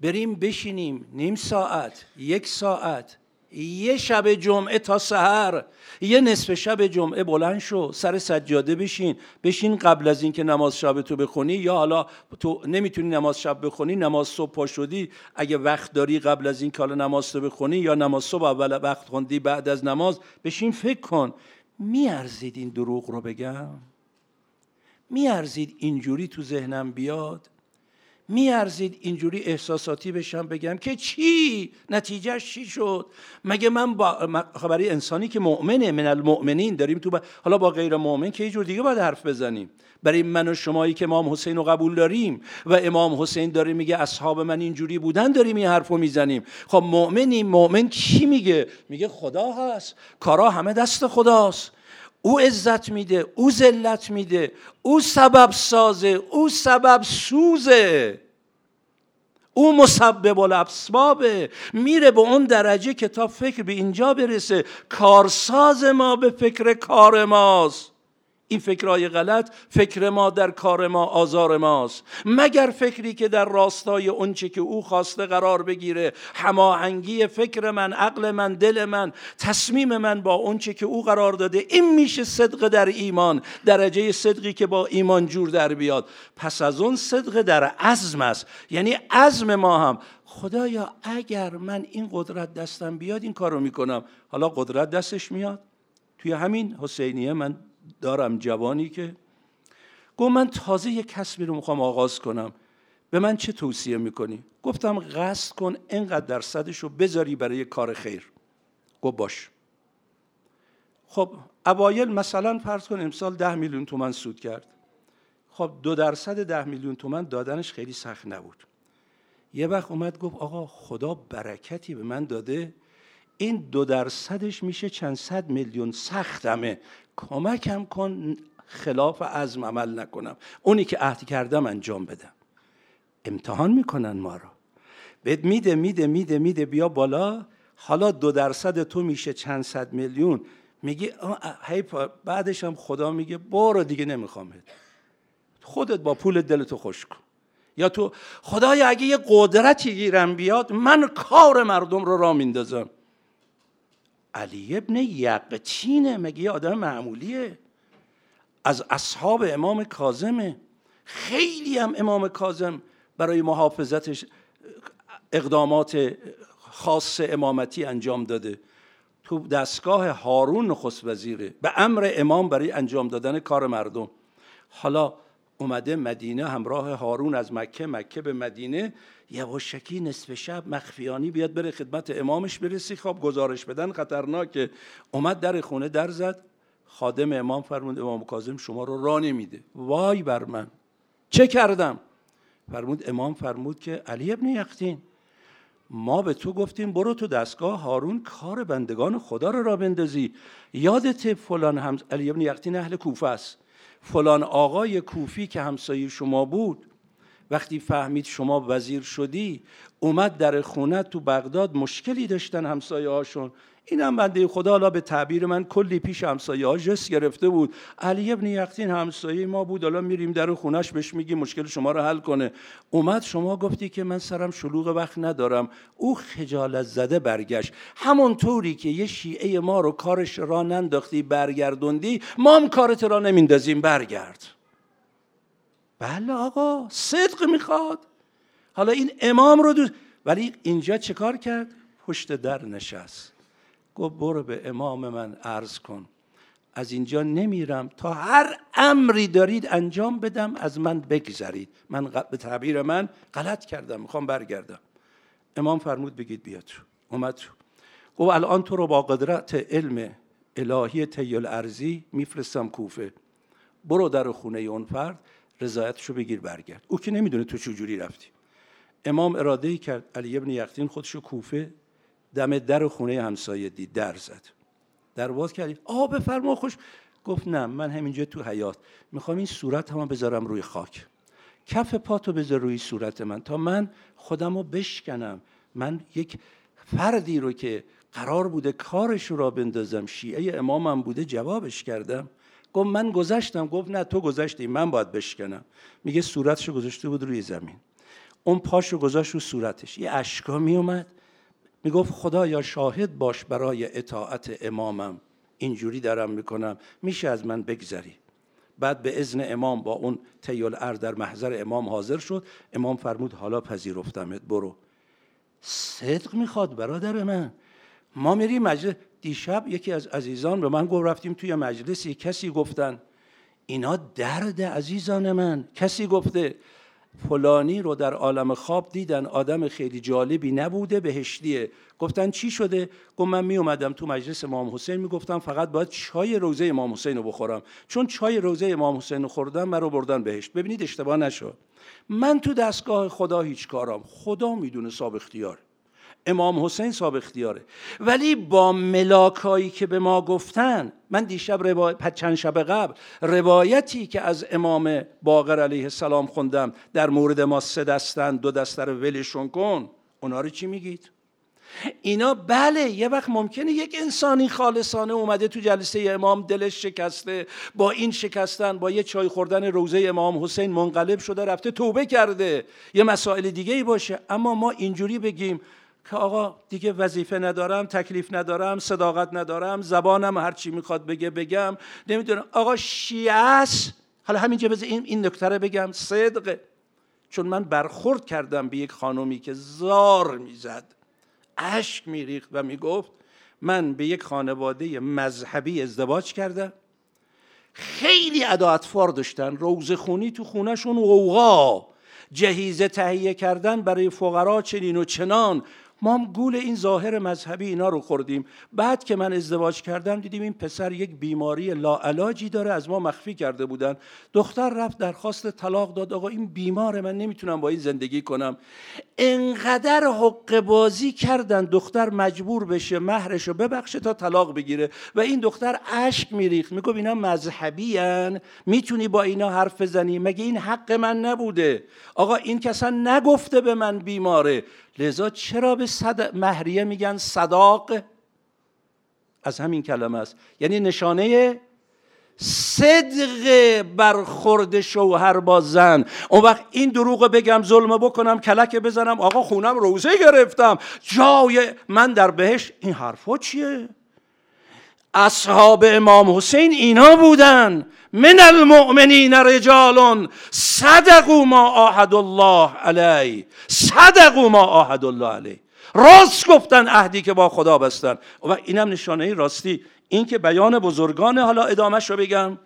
بریم بشینیم نیم ساعت یک ساعت یه شب جمعه تا سحر یه نصف شب جمعه بلند شو سر سجاده بشین. بشین قبل از اینکه نماز شب تو بخونی یا حالا تو نمی‌تونی نماز شب بخونی نماز صبح پا شدی. اگه وقت داری قبل از این حالا نماز تو بخونی یا نماز صبح اول وقت خوندی بعد از نماز بشین فکر کن. میارزید این دروغ رو بگم؟ میارزید اینجوری تو ذهنم بیاد؟ میارزید اینجوری احساساتی بشم بگم که چی؟ نتیجهش چی شد؟ مگه من با خبری انسانی که مؤمنه من المؤمنین داریم تو حالا با غیر مؤمن که یه جور دیگه باید حرف بزنیم. برای من و شمایی که امام حسین رو قبول داریم و امام حسین داره میگه اصحاب من اینجوری بودن داریم این حرف می‌زنیم. خب مؤمنیم مؤمن کی میگه؟ میگه خدا هست. کارا همه دست خداست. او عزت میده او ذلت میده او سبب سازه او سبب سوزه. او مسبب الاسبابه میره به اون درجه که تا فکر به اینجا برسه کارساز ما به فکر کار ماست. این فکرهای غلط فکر ما در کار ما آزار ماست. مگر فکری که در راستای اونچه که او خواسته قرار بگیره هماهنگی فکر من عقل من دل من تصمیم من با اونچه که او قرار داده این میشه صدق در ایمان درجه صدقی که با ایمان جور در بیاد. پس از اون صدق در عزم است. یعنی عزم ما هم. خدایا اگر من این قدرت دستم بیاد این کارو می‌کنم. حالا قدرت دستش میاد. توی همین حسینیه من دارم جوانی که گفت من تازه یک کسبی رو می‌خوام آغاز کنم. به من چه توصیه می‌کنی؟ گفتم قصد کن اینقدر درصدش رو بذاری برای کار خیر. گفت باش. خب اوایل مثلا فرض کن امسال ده میلیون تومن سود کرد. خب دو درصد ده میلیون تومن دادنش خیلی سخت نبود. یه وقت اومد گفت آقا خدا برکتی به من داده این دو درصدش میشه چند صد میلیون. سختمه کمکم کن خلاف عزم عمل نکنم. اونی که عهد کردم انجام بدم. امتحان می‌کنن ما رو. بهت میده میده میده میده بیا بالا. حالا دو درصد تو میشه چند صد میلیون. میگی بعدش هم خدا میگه برو دیگه نمی‌خوام خودت با پول دلتو خوش کن. یا تو خدایا اگه یه قدرتی گیرم بیاد من کار مردم رو را میندازم. علی ابن یقتینه مگه یه آدم معمولیه؟ از اصحاب امام کازمه خیلی هم امام کازم برای محافظتش اقدامات خاص امامتی انجام داده. تو دستگاه هارون نخست وزیره. به امر امام برای انجام دادن کار مردم. حالا اومده مدینه همراه هارون از مکه مکه به مدینه. یواشکی نصف شب مخفیانی بیاد بره خدمت امامش برسی. خواب گزارش بدن خطرناکه. اومد در خونه در زد. خادم امام فرمود امام کاظم شما رو را نمیده. وای بر من. چه کردم؟ فرمود امام فرمود که علی ابن یختین ما به تو گفتیم برو تو دستگاه هارون کار بندگان خدا رو را بندازی. یادت فلان هم علی ابن یختین اهل کوفه است. فلان آقای کوفی که همسایه شما بود وقتی فهمید شما وزیر شدی اومد در خونه تو بغداد مشکلی داشتن همسایه هاشون این هم بنده خدا حالا به تعبیر من کلی پیش همسایه ها جس گرفته بود. علی ابن یقتین همسایه ما بود. حالا میریم در خونش بهش میگی مشکل شما رو حل کنه. اومد شما گفتی که من سرم شلوغ وقت ندارم. او خجالت زده برگشت. همونطوری که یه شیعه ما رو کارش را ننداختی برگردوندی ما هم کارت را نمیندازیم. برگرد. بله آقا صدق می‌خواد. حالا این امام رو دوست ولی اینجا چه کار کرد؟ پشت در نشست. گفت برو به امام من عرض کن. از اینجا نمیرم. تا هر امری دارید انجام بدم از من بگذرید. من به تعبیر من غلط کردم. می‌خوام برگردم. امام فرمود بگید بیا تو اومد. تو گفت الان تو رو با قدرت علم الهی تیل ارزی میفرستم کوفه. برو در خونه اون فرد رضایتشو بگیر برگرد. او که نمی‌دونه تو چجوری رفتی. امام اراده ای کرد علی ابن یقتین خودشو کوفه دم در خونه همسایه دید در زد. در باز کردید آ بفرما خوش. گفت نه من همینجا تو حیات می‌خوام این صورت هم بذارم روی خاک. کف پاتو بذار روی صورت من تا من خودم رو بشکنم. من یک فردی رو که قرار بوده کارش را بندازم شیعه امامم بوده جوابش کردم. گفت من گذشتم. گفت نه تو گذشتی من باید بشکنم. میگه صورتشو گذاشته بود روی زمین. اون پاشو گذاشت رو صورتش. یه اشکا می می‌گفت خدایا شاهد باش برای اطاعت امامم. اینجوری دارم می‌کنم. میشه از من بگذری. بعد به اذن امام با اون تیل ار در محضر امام حاضر شد. امام فرمود حالا پذیرفتمت برو. صدق می‌خواد برادر من. ما میریم مجلس. دیشب یکی از عزیزان به من گفت رفتیم توی مجلسی کسی گفتن اینا درد عزیزان من. کسی گفته فلانی رو در عالم خواب دیدن آدم خیلی جالبی نبوده بهشتیه گفتن چی شده؟ گفت من می اومدم تو مجلس امام حسین می‌گفتم فقط باید چای روزه امام حسین رو بخورم. چون چای روزه امام حسین رو خوردم من رو بردن بهشت. ببینید اشتباه نشو من تو دستگاه خدا هیچ کارم خدا می‌دونه صاحب اختیار امام حسین صاحب اختیاره. ولی با ملاکایی که به ما گفتن من دیشب روایت چند شب قبل روایتی که از امام باقر علیه السلام خوندم در مورد ما سه دستن دو دستر ولشون کن اونا رو چی میگید؟ اینا بله یه وقت ممکنه یک انسانی خالصانه اومده تو جلسه امام دلش شکسته با این شکستن با یه چای خوردن روزه امام حسین منقلب شده رفته توبه کرده. یه مسائل دیگه ای باشه. اما ما اینجوری بگیم که آقا دیگه وظیفه ندارم تکلیف ندارم صداقت ندارم زبانم هر چی می‌خواد بگه بگم. نمی‌دونم. آقا شیعه حالا همینجا بذار این این نکته رو بگم. صدقه چون من برخورد کردم به یک خانومی که زار می‌زد. اشک میریخت و می‌گفت من به یک خانواده مذهبی ازدواج کردم. خیلی ادا داشتن. روزخونی تو خونهشون اوغا جهیزه تهیه کردن برای فقرا چنین و چنان. ما هم گول این ظاهر مذهبی اینا رو خوردیم. بعد که من ازدواج کردم دیدیم این پسر یک بیماری لاعلاجی داره از ما مخفی کرده بودن. دختر رفت درخواست طلاق داد. آقا این بیماره من نمی‌تونم با این زندگی کنم. انقدر حق بازی کردن دختر مجبور بشه مهرشو ببخشه تا طلاق بگیره. و این دختر اشک میریخت. میگو اینا مذهبی هن. می‌تونی با اینا حرف بزنی؟ مگه این حق من نبوده؟ آقا این کسا نگفته به من بیماره. لذا چرا به صد... مهریه میگن صداق؟ از همین کلمه است. یعنی نشانه صدق برخورد شوهر با زن. اون وقت این دروغ بگم ظلم بکنم کلک بزنم آقا خونم روزه گرفتم. جای من در بهش این حرفا چیه؟ اصحاب امام حسین اینا بودن. من المؤمنین رجال صدقوا ما آهد الله علی صدقوا ما آهد الله علی. راست گفتن عهدی که با خدا بستن. و اینم نشانه راستی این که بیان بزرگان حالا ادامهش رو بگم.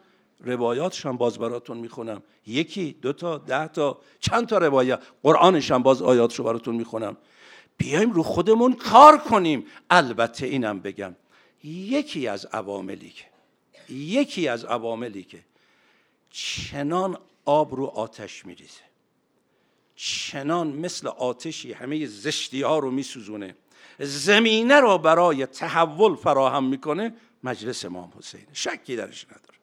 روایاتش هم باز براتون می‌خونم. یکی دو تا ده تا چند تا روایت قرآنش باز آیاتش رو براتون می‌خونم. بیایم رو خودمون کار کنیم. البته اینم بگم. یکی از عواملی که یکی از عواملی که چنان آب رو آتش میریزه چنان مثل آتشی همه زشتی ها رو میسوزونه زمینه رو برای تحول فراهم می‌کنه مجلس امام حسین. شکی درش نداره.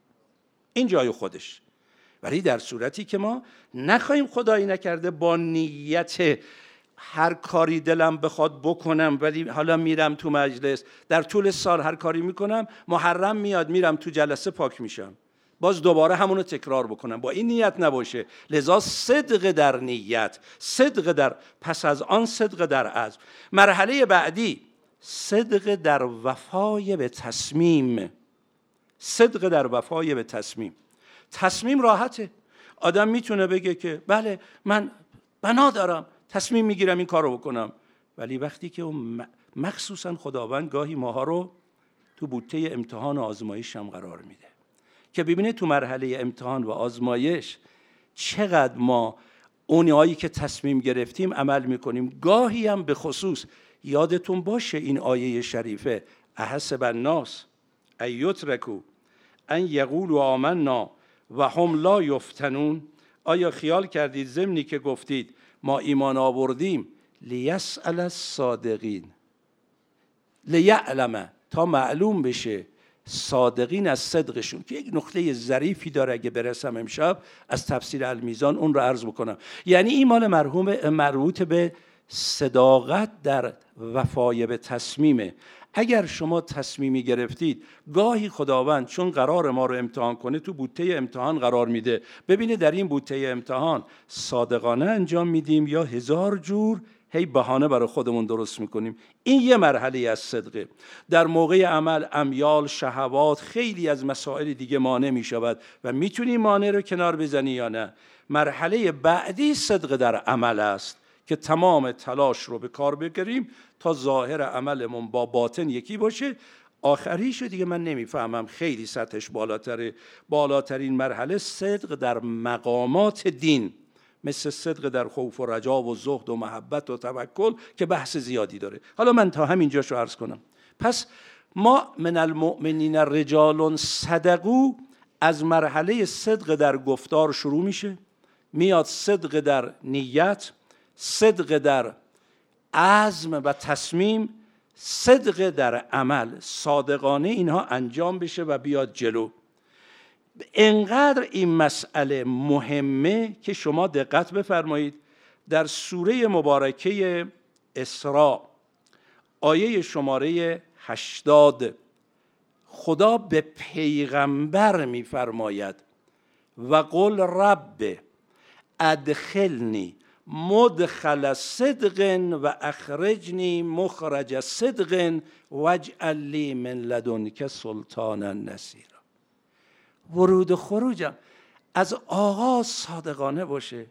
این جای خودش. ولی در صورتی که ما نخواهیم خدایی نکرده با نیت هر کاری دلم بخواد بکنم ولی حالا میرم تو مجلس. در طول سال هر کاری می‌کنم محرم میاد میرم تو جلسه پاک میشم. باز دوباره همونو تکرار بکنم. با این نیت نباشه. لذا صدق در نیت صدق در پس از آن صدق در عزم. مرحله بعدی صدق در وفای به تصمیم. صدق در وفای به تصمیم. تصمیم راحته. آدم می‌تونه بگه که بله من بنا دارم. تصمیم می‌گیرم این کار رو بکنم. ولی وقتی که مخصوصا خداوند گاهی ماها رو تو بوته امتحان و آزمایش هم قرار میده. که ببینه تو مرحله امتحان و آزمایش چقدر ما اونهایی که تصمیم گرفتیم عمل می‌کنیم. گاهی هم به خصوص یادتون باشه این آیه شریفه احسب الناس ایترکو ان یقولوا آمنا و هم لا یفتنون. آیا خیال کردید زمینی که گفتید ما ایمان آوردیم. لیسأل الصادقین. لیعلم تا معلوم بشه صادقین از صدقشون که یک نقطه ظریفی داره اگه برسم امشب از تفسیر المیزان اون رو عرض بکنم. یعنی این مال مرحوم مربوط به صداقت در وفای به تصمیمه. اگر شما تصمیمی گرفتید گاهی خداوند چون قرار ما رو امتحان کنه تو بوته امتحان قرار میده. ببینه در این بوته امتحان صادقانه انجام میدیم یا هزار جور هی بهانه برای خودمون درست می‌کنیم. این یه مرحله از صدقه. در موقع عمل امیال شهوات خیلی از مسائل دیگه مانع می‌شود. و می‌تونی مانع رو کنار بزنی یا نه؟ مرحله بعدی صدق در عمل است. که تمام تلاش رو به کار بگیریم تا ظاهر عملمون با باطن یکی باشه. آخریش دیگه من نمی‌فهمم. خیلی سطحش بالاتره. بالاترین مرحله صدق در مقامات دین. مثل صدق در خوف و رجا و زهد و محبت و توکل که بحث زیادی داره. حالا من تا همین رو عرض کنم. پس ما من المؤمنین رجال صدقو از مرحله صدق در گفتار شروع میشه. میاد صدق در نیت صدق در عزم و تصمیم صدق در عمل. صادقانه اینها انجام بشه و بیاد جلو. انقدر این مسئله مهمه که شما دقت بفرمایید. در سوره مبارکه اسراء آیه شماره هشتاد خدا به پیغمبر میفرماید و قل رب ادخلنی مدخل صدق و اخرجنی مخرج صدق واجعل لی من لدنک سلطانا نصیرا ورود و خروجم از آغاز صادقانه باشه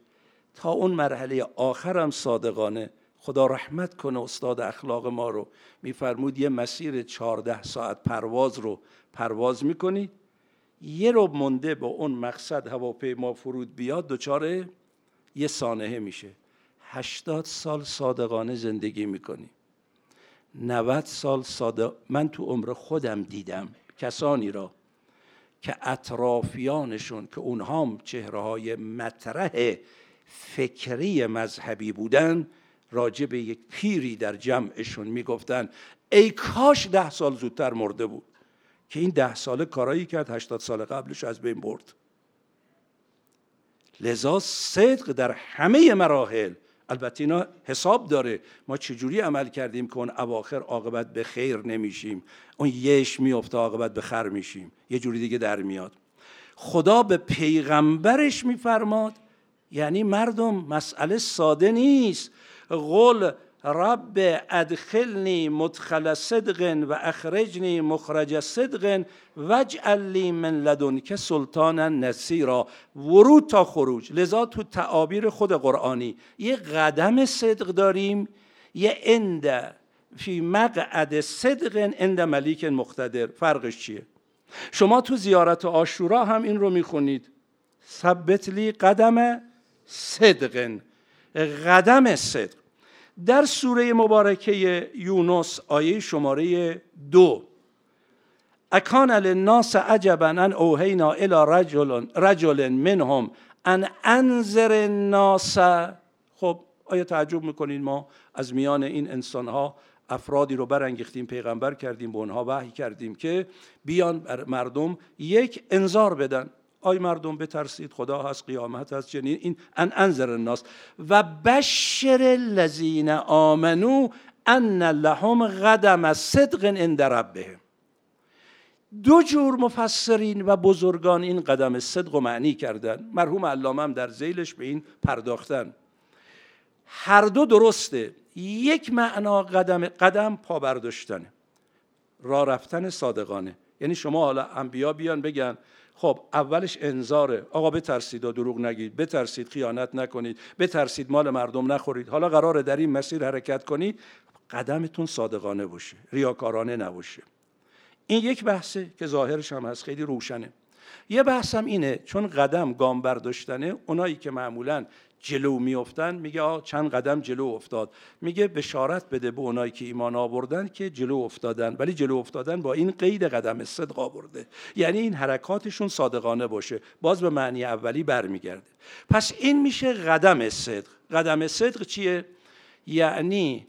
تا اون مرحله آخرم صادقانه. خدا رحمت کنه استاد اخلاق ما رو. میفرمود یه مسیر چهارده ساعت پرواز رو پرواز می‌کنی. یه رو مونده با اون مقصد هواپیما فرود بیاد دچار یه سانحه میشه. هشتاد سال صادقانه زندگی می‌کنی. 90 سال صادق من تو عمر خودم دیدم کسانی را که اطرافیانشون که اونها هم چهره های مطرح فکری مذهبی بودن راجع به یک پیری در جمعشون می‌گفتن ای کاش ده سال زودتر مرده بود. که این ده ساله کارایی کرد هشتاد سال قبلش از بین برد. لذا صدق در همه مراحل. البته اینا حساب داره. ما چجوری عمل کردیم که اون اواخر عاقبت به خیر نمیشیم؟ اون یش میفته عاقبت به خر میشیم. یه جوری دیگه در میاد. خدا به پیغمبرش میفرماد. یعنی مردم مسئله ساده نیست. قول رب ادخلنی مدخل صدق و اخرجنی مخرج صدق وجعل من لدنک سلطانا نصیرا. ورود تا خروج. لذا تو تعابیر خود قرآنی. یه قدم صدق داریم. یه اند فی مقعد صدق اند ملیک مقتدر. فرقش چیه؟ شما تو زیارت آشورا هم این رو می‌خونید. ثبت لی قدم صدق. قدم صدق. در سوره مبارکه یونس آیه شماره دو. اکان للناس عجبا ان اوهینا الى رجل, رجل منهم ان انذر الناس. خب آیا تعجب می‌کنید ما از میان این انسان ها افرادی رو برانگیختیم پیغمبر کردیم به اونها وحی کردیم که بیان مردم یک انذار بدن؟ آی مردم بترسید خدا هست قیامت هست چنین این ان انذر الناس. و بشر الذین آمنو ان لهم قدم صدق عند ربهم. دو جور مفسرین و بزرگان این قدم صدق و معنی کردن. مرحوم علامه هم در زیلش به این پرداختن. هر دو درسته. یک معنا قدم قدم پا برداشتنه. راه رفتن صادقانه. یعنی شما حالا انبیا بیان بگن خب اولش انذاره. آقا بترسید و دروغ نگید. بترسید خیانت نکنید. بترسید مال مردم نخورید. حالا قراره در این مسیر حرکت کنید قدمتون صادقانه باشه. ریاکارانه نباشه. این یک بحثه که ظاهرش هم هست. خیلی روشنه. یه بحثم اینه چون قدم گام برداشتنه اونایی که معمولا جلو میافتن میگه آه چند قدم جلو افتاد. میگه بشارت بده به اونایی که ایمان آوردن که جلو افتادن. ولی جلو افتادن با این قید قدم صدق آورده. یعنی این حرکاتشون صادقانه باشه. باز به معنی اولی برمیگرده. پس این میشه قدم صدق. قدم صدق چیه؟ یعنی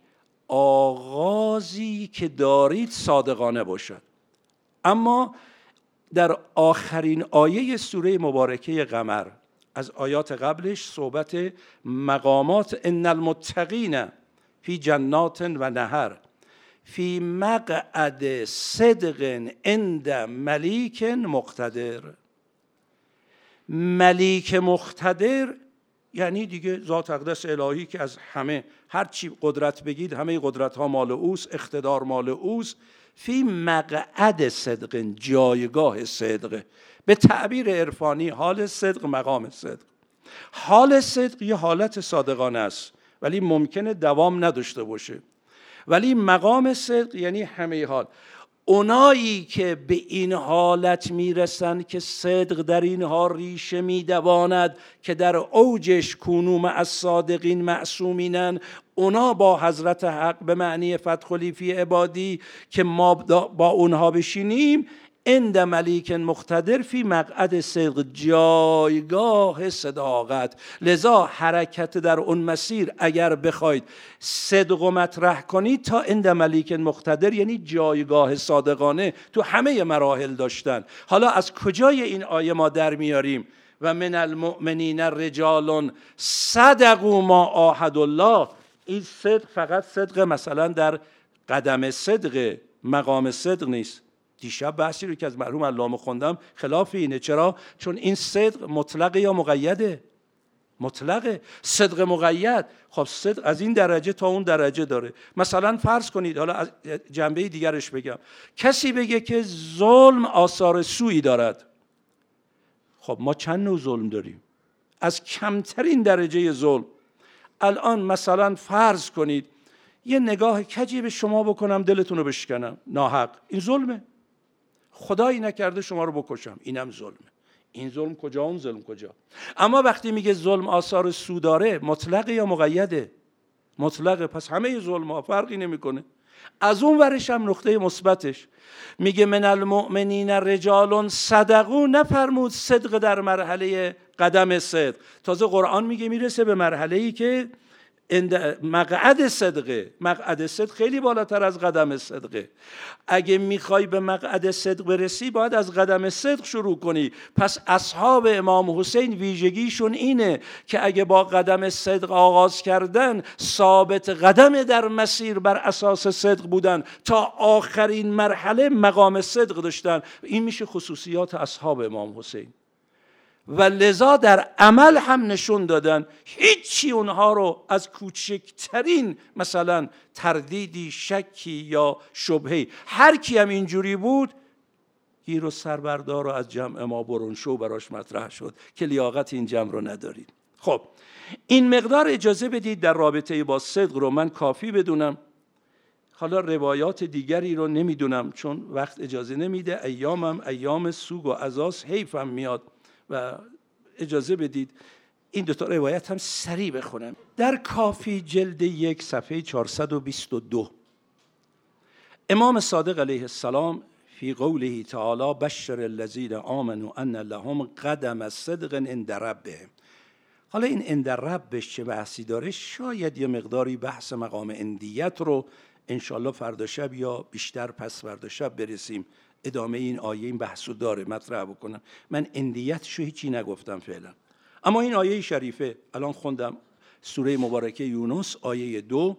آغازی که دارید صادقانه باشد. اما در آخرین آیه سوره مبارکه قمر از آیات قبلش صحبت مقامات ان المتقین فی جنات و نهر فی مقعد صدق عند ملیک مقتدر. ملیک مقتدر یعنی دیگه ذات اقدس الهی که از همه هر چی قدرت بگید همه قدرت ها مال اوست اقتدار مال اوست. فی مقعد صدق جایگاه صدق. به تعبیر عرفانی حال صدق مقام صدق. حال صدق یه حالت صادقانه است ولی ممکنه دوام نداشته باشه. ولی مقام صدق یعنی همه حال. اونایی که به این حالت می‌رسند که صدق در اینها ریشه میدواند که در اوجش کنوم از صادقین معصومینن اونا با حضرت حق به معنی فتح فی عبادی که ما با اونها بشینیم اند ملیک مقتدر فی مقعد صدق جایگاه صداقت. لذا حرکت در اون مسیر اگر بخواید صدق و مطرح کنید تا اند ملیک مقتدر یعنی جایگاه صادقانه تو همه مراحل داشتن. حالا از کجای این آیه ما در میاریم؟ و من المؤمنین رجال صدقوا ما آهد الله. این صدق فقط صدق مثلا در قدم صدق مقام صدق نیست. دیشب بحثی رو که از مرحوم علامه خوندم خلاف اینه. چرا؟ چون این صدق مطلق یا مقیده؟ مطلقه. صدق مقید. خب صدق از این درجه تا اون درجه داره. مثلا فرض کنید حالا از جنبه دیگرش بگم. کسی بگه که ظلم آثار سویی دارد. خب ما چند نوع ظلم داریم؟ از کمترین درجه ظلم. الان مثلا فرض کنید یه نگاه کجی به شما بکنم دلتون رو بشکنم. ناحق. این ظلمه. خدایی نکرده شما رو بکشم. اینم ظلمه این ظلم کجا؟ اون ظلم کجا؟ اما وقتی میگه ظلم آثار سوداره مطلق یا مقیده؟ مطلقه. پس همه ظلم ها فرقی نمی‌کنه. از اون ورش هم نقطه مثبتش. میگه من المؤمنین رجال صدقو نفرمود صدق در مرحله قدم صدق. تازه قرآن میگه می‌رسه به مرحله ای که مقعد صدقه. مقعد صدق خیلی بالاتر از قدم صدقه. اگه می‌خوای به مقعد صدق برسی باید از قدم صدق شروع کنی. پس اصحاب امام حسین ویژگیشون اینه که اگه با قدم صدق آغاز کردن ثابت قدم در مسیر بر اساس صدق بودن. تا آخرین مرحله مقام صدق داشتن. این میشه خصوصیات اصحاب امام حسین. و لذا در عمل هم نشون دادن هیچی اونها رو از کوچکترین مثلا تردیدی شکی یا شبهی هر کی هم اینجوری بود گیر و سربردار رو از جمع ما برون شو براش مطرح شد که لیاقت این جمع رو ندارید خب این مقدار اجازه بدید در رابطه با صدق رو من کافی بدونم. حالا روایات دیگری رو نمی‌دونم چون وقت اجازه نمیده. ایامم ایام سوگ و ازاس حیفم میاد. و اجازه بدید این دوتا روایت هم سریع بخونم. در کافی جلد یک صفحه 422 امام صادق علیه السلام فی قوله تعالی بشر الذین آمنوا ان لهم قدم صدق عند ربهم. حالا این عند ربش چه بحثی داره؟ شاید یه مقداری بحث مقام اندیت رو انشالله فردا شب یا بیشتر پس فردا شب برسیم. ادامه این آیه این بحثو داره مطرح بکنم. من اندیتشو هیچی نگفتم فعلا. اما این آیه شریفه الان خوندم سوره مبارکه یونس آیه دو.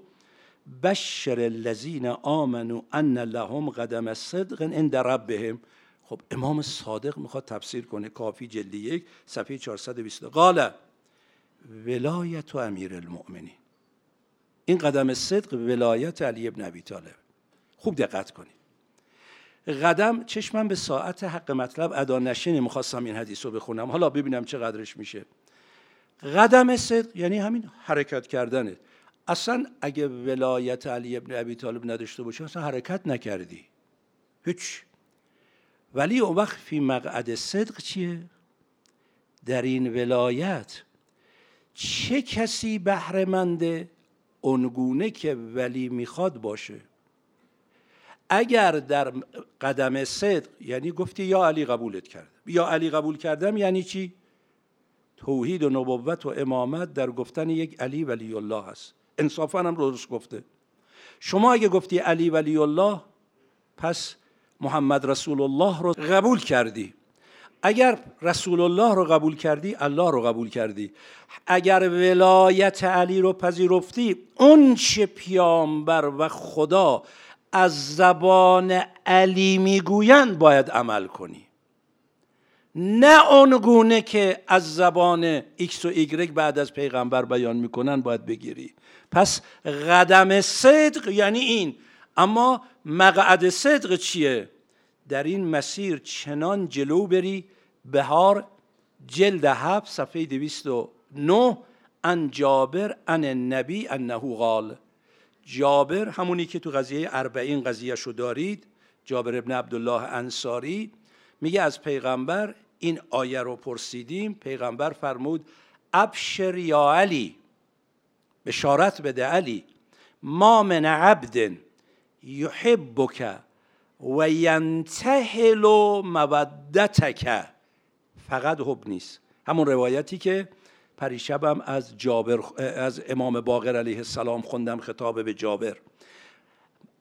بشر الذین آمنوا ان لهم قدم صدق عند ربهم. خب امام صادق می‌خواد تفسیر کنه کافی جلدی یک صفحه 420 قال ولایت و امیر المؤمنین. این قدم صدق ولایت علی ابن ابی طالب. خوب دقت کنید. قدم چشمم به ساعت حق مطلب ادا نشه نمی‌خواستم این حدیث رو بخونم. حالا ببینم چه قدرش میشه. قدم صدق یعنی همین حرکت کردنه. اصلا اگه ولایت علی ابن ابی طالب نداشته باشه اصلا حرکت نکردی. هیچ. ولی اون وقت فی مقعد صدق چیه؟ در این ولایت چه کسی بهرهمنده اونگونه که ولی می‌خواد باشه؟ اگر در قدم صدق یعنی گفتی یا علی قبولت کردم. یا علی قبول کردم یعنی چی؟ توحید و نبوت و امامت در گفتن یک علی ولی الله هست انصافا هم درست گفته. شما اگه گفتی علی ولی الله پس محمد رسول الله رو قبول کردی. اگر رسول الله رو قبول کردی الله رو قبول کردی. اگر ولایت علی رو پذیرفتی اون چه پیامبر و خدا از زبان علی می‌گویند باید عمل کنی. نه آنگونه که از زبان ایکس و ایگرگ بعد از پیغمبر بیان می‌کنن باید بگیری. پس قدم صدق یعنی این. اما مقعد صدق چیه؟ در این مسیر چنان جلو بری. بهار جلد هفت صفحه دویست و نه ان جابر ان نبی انه قال. جابر همونی که تو قضیه اربعین قضیه شو دارید جابر ابن عبدالله انصاری میگه از پیغمبر این آیه رو پرسیدیم پیغمبر فرمود ابشر یا علی؟ بشارت بده علی ما من عبد یحبک و ینتهل مودتک. فقط حب نیست. همون روایتی که پریشبم از جابر از امام باقر علیه السلام خوندم خطاب به جابر.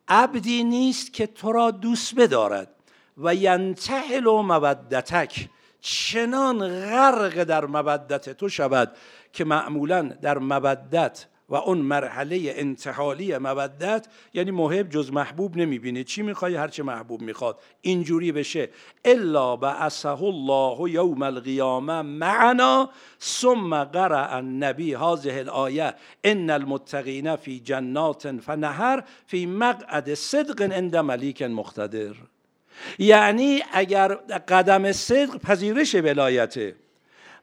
عبدی نیست که تو را دوست بدارد و ینتهل و مودتک. چنان غرق در مودت تو شود که معمولا در مودت و اون مرحله انتحالی مودت یعنی محب جز محبوب نمی‌بینه. چی می‌خوای؟ هرچه محبوب می‌خواد. اینجوری بشه. الا بعثه الله یوم القیامه معنا ثم قرأ النبی. هذه الايه ان المتقین فی جنات فنهر فی مقعد صدق عند ملیک مقتدر. یعنی اگر قدم صدق پذیرش ولایته.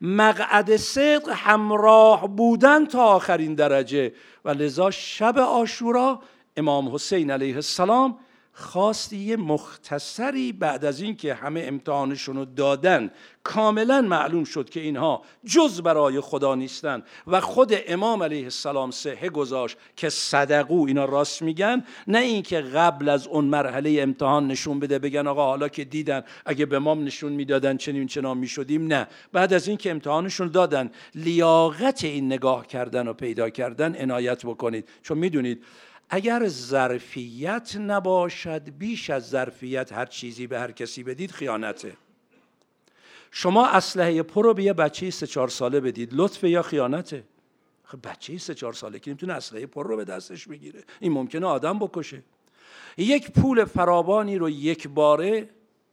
مقعد صدق همراه بودن تا آخرین درجه. و لذا شب آشورا امام حسین علیه السلام خواستی یه مختصری بعد از اینکه همه امتحانشون رو دادن کاملا معلوم شد که اینها جز برای خدا نیستن و خود امام علیه السلام سهه گذاشت که صدقو اینا راست میگن نه اینکه قبل از اون مرحله امتحان نشون بده بگن آقا حالا که دیدن اگه به مام نشون می‌دادن چنین چنان می‌شدیم نه. بعد از اینکه امتحانشون دادن لیاقت این نگاه کردن و پیدا کردن عنایت بکنید. چون می‌دونید اگر ظرفیت نباشد بیش از ظرفیت هر چیزی به هر کسی بدید خیانته. شما اسلحه پر رو به یه بچه سه چهار ساله بدید لطفه یا خیانته؟ خب بچه سه چهار ساله که نمی‌تونه اسلحه پر رو به دستش بگیره. این ممکنه آدم بکشه. یک پول فراوانی رو یک باره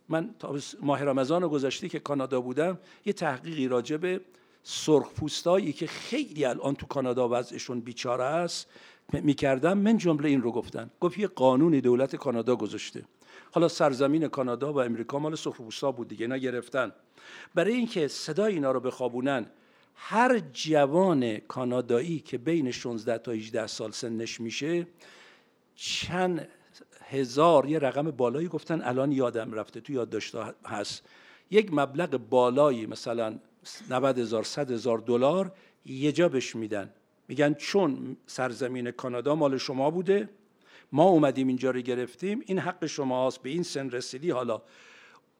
من تا ماه رمضان گذشته که کانادا بودم یه تحقیقی راجع به سرخ پوستایی که خیلی الان تو کانادا وضعشون بیچاره است می‌کردم من جمله این رو گفتن. گفت یه قانونی دولت کانادا گذاشته. حالا سرزمین کانادا و امریکا مال سرخپوستا بود دیگه اینا گرفتن برای اینکه صدای اینا رو بخوابونن هر جوان کانادایی که بین 16 تا 18 سال سنش میشه چند هزار یه رقم بالایی گفتن الان یادم رفته تو یادداشت هست. یک مبلغ بالایی مثلا 90 هزار 100 هزار دلار یه جا بهش میدن. میگن چون سرزمین کانادا مال شما بوده ما اومدیم اینجا رو گرفتیم این حق شما هست به این سن رسیدی حالا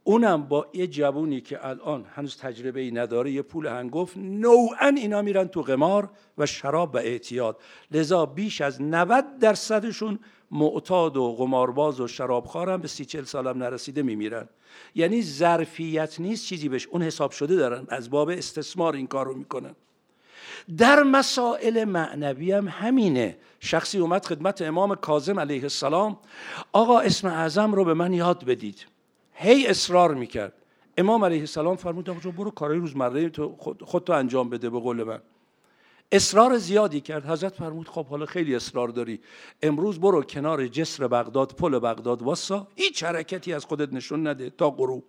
اونم با یه جوونی که الان هنوز تجربه ای نداره یه پول هنگفت نوعا اینا میرن تو قمار و شراب و اعتیاد. لذا بیش از 90 درصدشون معتاد و قمارباز و شرابخوار هم به سی چل سالم نرسیده میمیرن. یعنی ظرفیت نیست چیزی بهش اون حساب شده دارن از باب استثمار این کار رو می‌کنن. در مسائل معنوی هم همینه. شخصی اومد خدمت امام کاظم علیه السلام آقا اسم اعظم رو به من یاد بدید. هی اصرار می‌کرد. امام علیه السلام فرمود آقا برو کارهای روزمره تو خود, تو انجام بده به قول من. اصرار زیادی کرد. حضرت فرمود خب حالا خیلی اصرار داری. امروز برو کنار جسر بغداد پل بغداد واسا. هیچ حرکتی از خودت نشون نده تا غروب.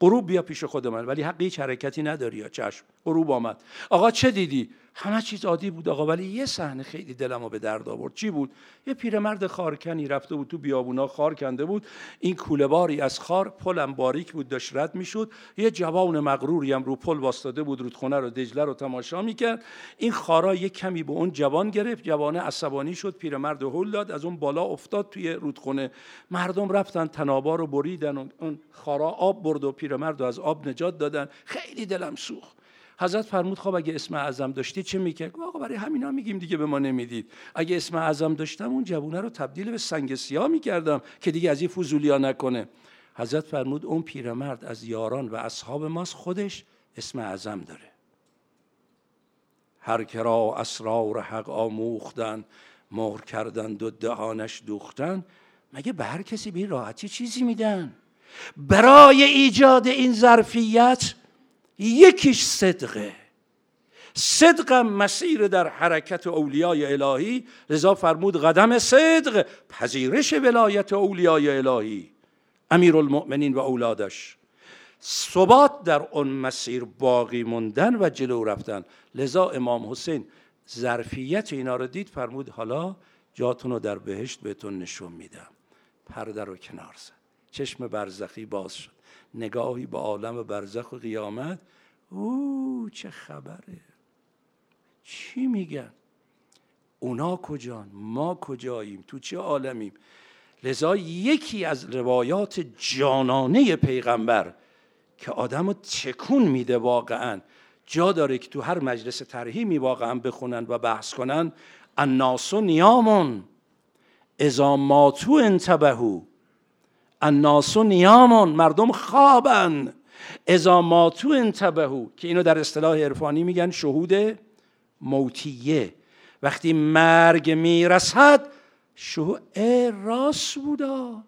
غروب بیا پیش خود من ولی حق هیچ حرکتی نداری یا چشم. غروب آمد. آقا چه دیدی؟ همه چیز عادی بود آقا ولی یه صحنه خیلی دلمو به درد آورد. چی بود؟ یه پیرمرد خارکنی رفته بود تو بیابونا خار کنده بود. این کوله باری از خار پلم باریک بود داشت رد می‌شد. یه جوان مغروری هم رو پل واسطاده بود رودخونه رو دجله رو تماشا می‌کرد. این خارا یه کمی به اون جوان گرفت. جوان عصبانی شد پیرمرد هول داد از اون بالا افتاد توی رودخونه. مردم رفتن تنابا رو بریدن اون خارا آب برد و پیرمرد از آب نجات دادن. خیلی دلم سوخت. حضرت فرمود خب اگه اسم اعظم داشتی چه می‌کرد؟ آقا برای همینا میگیم دیگه به ما نمی‌دید. اگه اسم اعظم داشتم اون جوونه رو تبدیل به سنگ سیاه می‌کردم که دیگه از این فضولیا نکنه. حضرت فرمود اون پیرمرد از یاران و اصحاب ماست خودش اسم اعظم داره. هر کرا اسرار حق آموختن مهر کردن و دهانش دوختن مگه به هر کسی به راحتی چیزی میدن؟ برای ایجاد این ظرفیت یکیش صدقه صدقم مسیر در حرکت اولیای الهی. لذا فرمود قدم صدق پذیرش ولایت اولیای الهی. امیر المؤمنین و اولادش. ثبات در اون مسیر باقی موندن و جلو رفتن. لذا امام حسین ظرفیت اینا رو دید فرمود حالا جاتون رو در بهشت بهتون نشون میدم. پرده رو کنار زد. چشم برزخی باز شد. نگاهی به عالم برزخ و قیامت. او چه خبره. چی میگن؟ اونا کجان؟ ما کجاییم؟ تو چه عالمیم؟ لذا یکی از روایات جانانه پیغمبر که آدم رو تکون میده واقعا جا داره که تو هر مجلس ترهیمی واقعا بخونن و بحث کنن الناس نیامون. اذا ماتو انتبهو الناس نیامون مردم خوابن. اذا ماتو انتبهو که اینو در اصطلاح عرفانی میگن شهود موتیه. وقتی مرگ می‌رسد شهود راست بودا.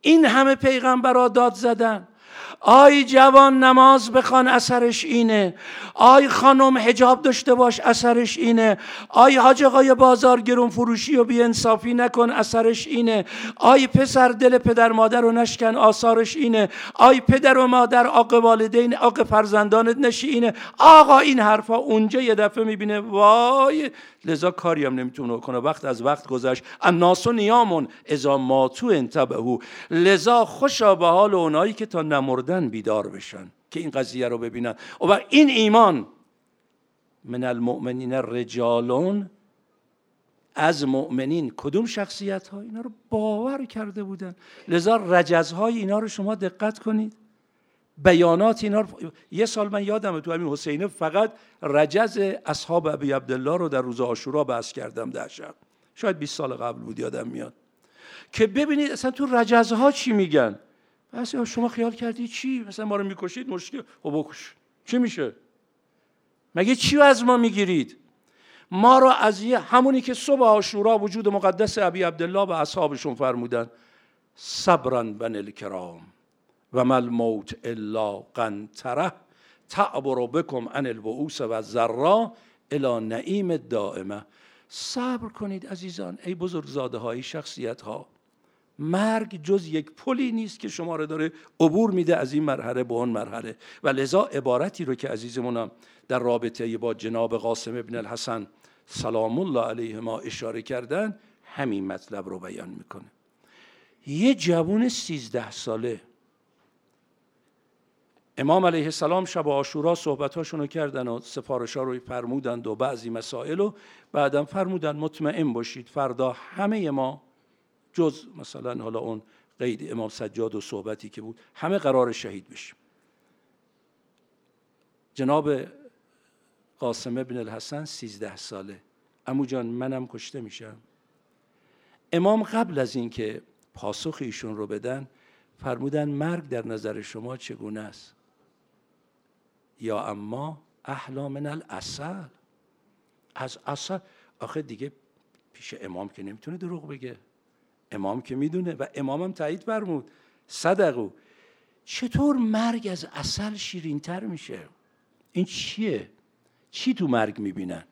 این همه پیغمبرا داد زدن. آی جوان نماز بخوان اثرش اینه. آی خانم حجاب داشته باش اثرش اینه. آی حاج آقای بازار گرون فروشی و بیانصافی نکن اثرش اینه. آی پسر دل پدر مادر رو نشکن آثارش اینه. آی پدر و مادر عاق والدین عاق فرزندانت نشی اینه. آقا این حرفا اونجا یه دفعه می‌بینه. وای لذا کاری هم نمی‌تونه کنه. وقت از وقت گذشت. الناس نیام اذا ماتوا انتبهوا لذا خوشا به حال اونایی که تا نمردن بیدار بشن که این قضیه رو ببینن. و این ایمان من المؤمنین رجالون از مؤمنین کدوم شخصیت ها اینا رو باور کرده بودن. لذا رجزهای اینا رو شما دقت کنید. بیانات اینا رو یه سال من یادم تو همین حسینه فقط رجز اصحاب ابی عبدالله رو در روز آشورا بحث کردم در شب شاید 20 سال قبل بود یادم میاد. که ببینید اصلا تو رجزها چی میگن؟ بس شما خیال کردی چی؟ مثلا ما رو می‌کشید مشکل خب بکش. چی میشه؟ مگه چی از ما می‌گیرید؟ ما رو از یه همونی که صبح آشورا وجود مقدس ابی عبدالله و اصحابشون فرمودن صبرا بن الکرام. و مل موت الا قنطره تعبر بکم ان البعوس و ذرا الی نعیم دائمه صبر کنید عزیزان ای بزرگزاده های شخصیت ها مرگ جز یک پلی نیست که شما رو داره عبور میده از این مرحله به اون مرحله. و لذا عبارتی رو که عزیزمونم در رابطه با جناب قاسم ابن الحسن سلام الله علیه ما اشاره کردن همین مطلب رو بیان می‌کنه. یه جوون سیزده ساله امام علیه السلام شب آشورا صحبتاشونو کردن و سفارشا رو فرمودند و بعضی مسائل و بعدم فرمودن مطمئن باشید فردا همه ما جز مثلا حالا اون قید امام سجاد و صحبتی که بود همه قرار شهید بشیم. جناب قاسم ابن الحسن سیزده ساله. امو جان منم کشته میشم. امام قبل از اینکه پاسخ ایشون رو بدن فرمودن مرگ در نظر شما چگونه است؟ یا اما احلا من الاصل از اصل آخه دیگه پیش امام که نمی‌تونه دروغ بگه. امام که می‌دونه و امامم تایید فرمود. صدقو. چطور مرگ از اصل شیرینتر میشه؟ این چیه؟ چی تو مرگ می‌بینن؟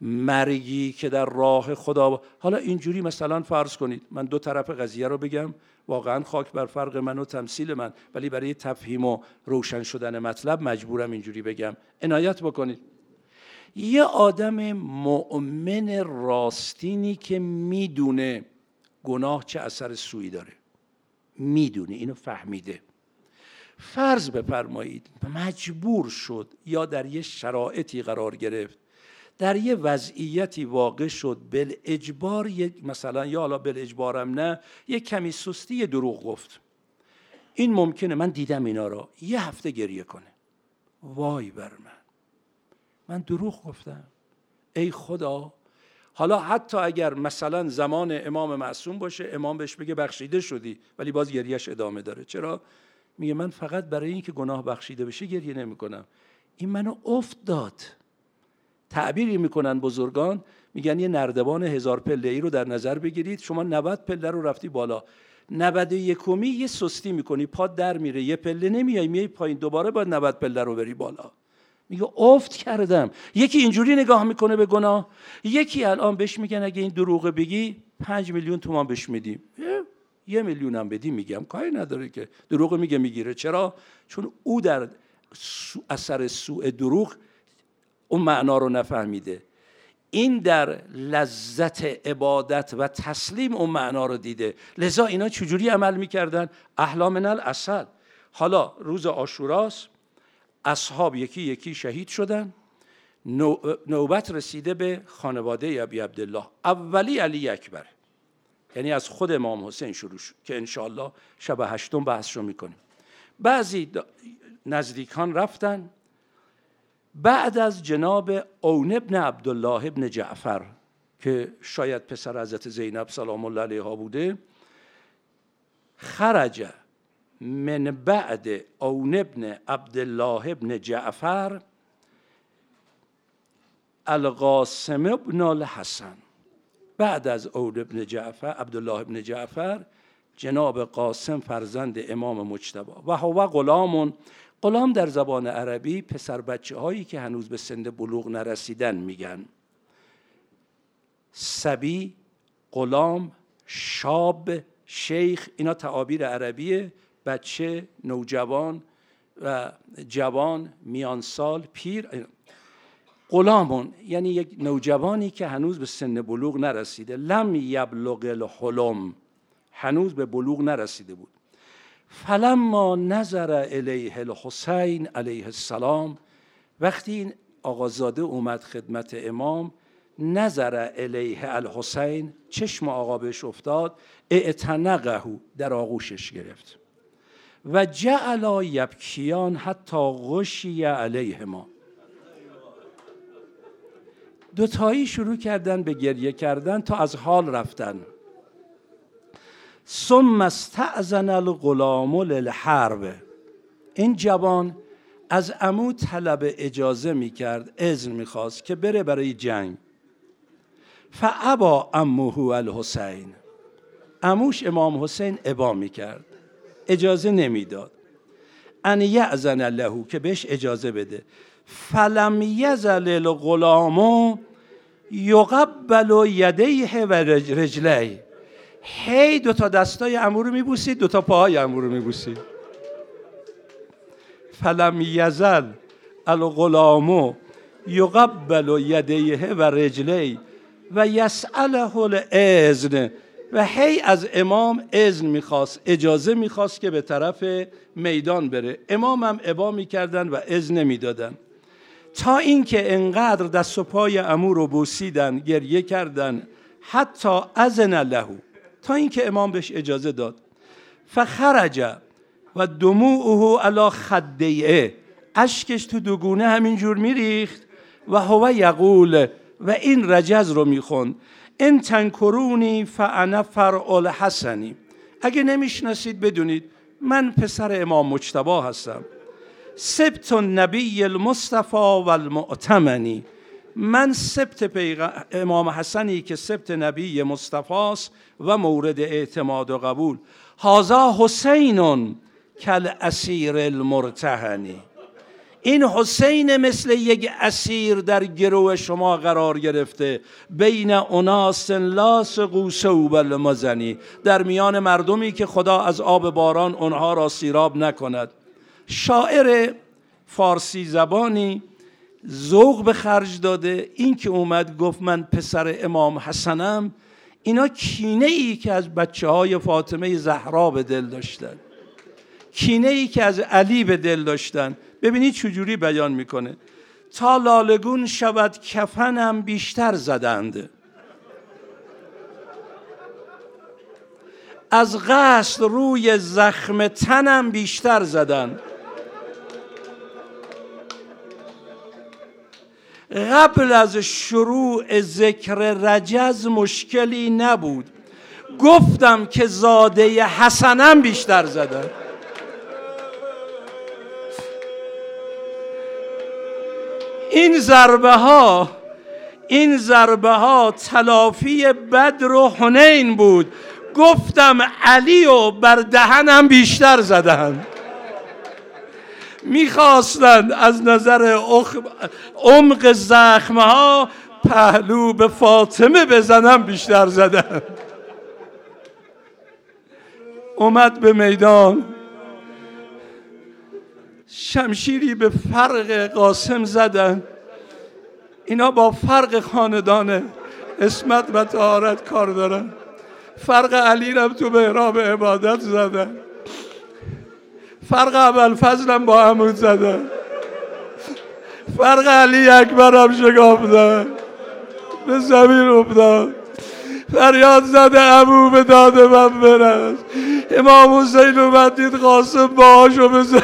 مرگی که در راه خدا حالا اینجوری مثلا فرض کنید. من دو طرف قضیه رو بگم. واقعا خاک بر فرق من و تمثیل من ولی برای تفهیم و روشن شدن مطلب مجبورم اینجوری بگم. عنایت بکنید. یه آدم مؤمن راستینی که می‌دونه گناه چه اثر سویی داره. می‌دونه اینو فهمیده. فرض بفرمایید مجبور شد یا در یه شرایطی قرار گرفت در یه وضعیتی واقع شد بل اجبار مثلا یا حالا بل اجبارم نه یه کمی سستی دروغ گفت. این ممکنه من دیدم اینا رو. یه هفته گریه کنه. وای بر من. من دروغ گفتم. ای خدا. حالا حتی اگر مثلا زمان امام معصوم باشه امام بهش بگه بخشیده شدی ولی باز گریهش ادامه داره. چرا؟ میگه من فقط برای اینکه گناه بخشیده بشه گریه نمی‌کنم. این منو افت داد. تعبیری می‌کنن بزرگان میگن یه نردبان هزار پله ای رو در نظر بگیرید. شما 90 پله رو رفتی بالا. نود یکمی یه سستی می‌کنی پاد در میره. یه پله نمیای میای پایین. دوباره باید 90 پله رو بری بالا. میگه افت کردم. یکی اینجوری نگاه می‌کنه به گناه. یکی الان بهش میگن اگه این دروغه بگی پنج میلیون تومان بهش میدیم یه میلیون هم بدی میگم. کاری نداره که. دروغ میگه می‌گیره. چرا؟ چون او در اثر سوء دروغ اون معنا رو نفهمیده. این در لذت عبادت و تسلیم اون معنا رو دیده. لذا اینا چجوری عمل می‌کردن؟ احلا من الاصل حالا روز آشوراست اصحاب یکی یکی شهید شدن. نوبت رسیده به خانواده ابی عبدالله. اولی علی اکبر. یعنی از خود امام حسین شروع شد که انشاءالله شب هشتم بحث رو می‌کنیم. بعضی نزدیکان رفتن. بعد از جناب اون ابن عبدالله ابن جعفر که شاید پسر حضرت زینب سلام الله علیها بوده خرج من بعد اون ابن عبدالله ابن جعفر القاسم ابن الحسن. بعد از اون ابن جعفر عبدالله ابن جعفر جناب قاسم فرزند امام مجتبا و هو غلامون غلام در زبان عربی پسر بچه هایی که هنوز به سند بلوغ نرسیدن میگن. سبی غلام شاب شیخ اینا تعابیر عربیه. بچه نوجوان و جوان میانسال پیر. غلامون یعنی یک نوجوانی که هنوز به سن بلوغ نرسیده. لم یبلغ الحلم. هنوز به بلوغ نرسیده بود. فلما نظر الیه الحسین علیه السلام وقتی این آقازاده اومد خدمت امام نظر الیه الحسین چشم آقا بهش افتاد اعتنقه در آغوشش گرفت. و جعلا یبکیان حتی غشی علیه ما دوتایی شروع کردن به گریه کردن تا از حال رفتن. ثم استعزن الغلام للحرب. این جوان از امو طلب اجازه می کرد اذن می‌خواست که بره برای جنگ. فعبا اموه الحسین. اموش امام حسین ابا می کرد اجازه نمی‌داد. ان یعزن له که بهش اجازه بده. فلم یزل الغلام یقبل یدیه و رجلیه. هی دو تا دستای امو رو میبوسید دو تا پاهای امو رو میبوسید فلم یزل الغلامو یقبل یدیه و رجلی و یسأله الاذن و هی از امام اذن می‌خواست اجازه می‌خواست که به طرف میدان بره. امام هم ابا می‌کردن و اذن نمی‌دادن. تا اینکه انقدر دست و پای امو رو بوسیدن گریه کردن حتی ازن له. تا اینکه امام بهش اجازه داد. فخرج و دموعه علی خدیه اشکش تو دوگونه همینجور میریخت و هو یقول و این رجز رو می‌خوند. ان تنکرونی فانا فرع الحسنی اگه نمی‌شناسید بدونید من پسر امام مجتبا هستم. سبت النبی المصطفى و المؤتمنی من سبت امام حسنی که سبت نبی مصطفاست و مورد اعتماد و قبول. هازا حسین کل اسیر المرتهنی این حسین مثل یک اسیر در گروه شما قرار گرفته. بین اناس لاس قوسو مزنی در میان مردمی که خدا از آب باران اونها را سیراب نکند. شاعر فارسی زبانی ذوق به خرج داده. این که اومد گفت من پسر امام حسنم اینا کینه ای که از بچه های فاطمه زهرا به دل داشتن. کینه ای که از علی به دل داشتن. ببینید چجوری بیان می‌کنه. تا لالگون شود کفنم بیشتر زدند. از قصد روی زخم تنم بیشتر زدند. قبل از شروع ذکر رجز مشکلی نبود. گفتم که زاده حسنم بیشتر زدن این ضربه ها این ضربه ها تلافی بدر و حنین بود. گفتم علی و بر دهنم بیشتر زدن. می‌خواستند از نظر عمق زخمها پهلو به فاطمه بزنم بیشتر زدن. اومد به میدان. شمشیری به فرق قاسم زدن. اینا با فرق خاندان اسمت و تهارت کار دارن. فرق علی رم تو محراب عبادت زدن. فرق اول فضلم با عمود زدن. فرق علی اکبرم شگافتن به زمین افتاد. فریاد زده ابو به داد من برس. امام حسین اومد دید قاسم باهاشو به زمین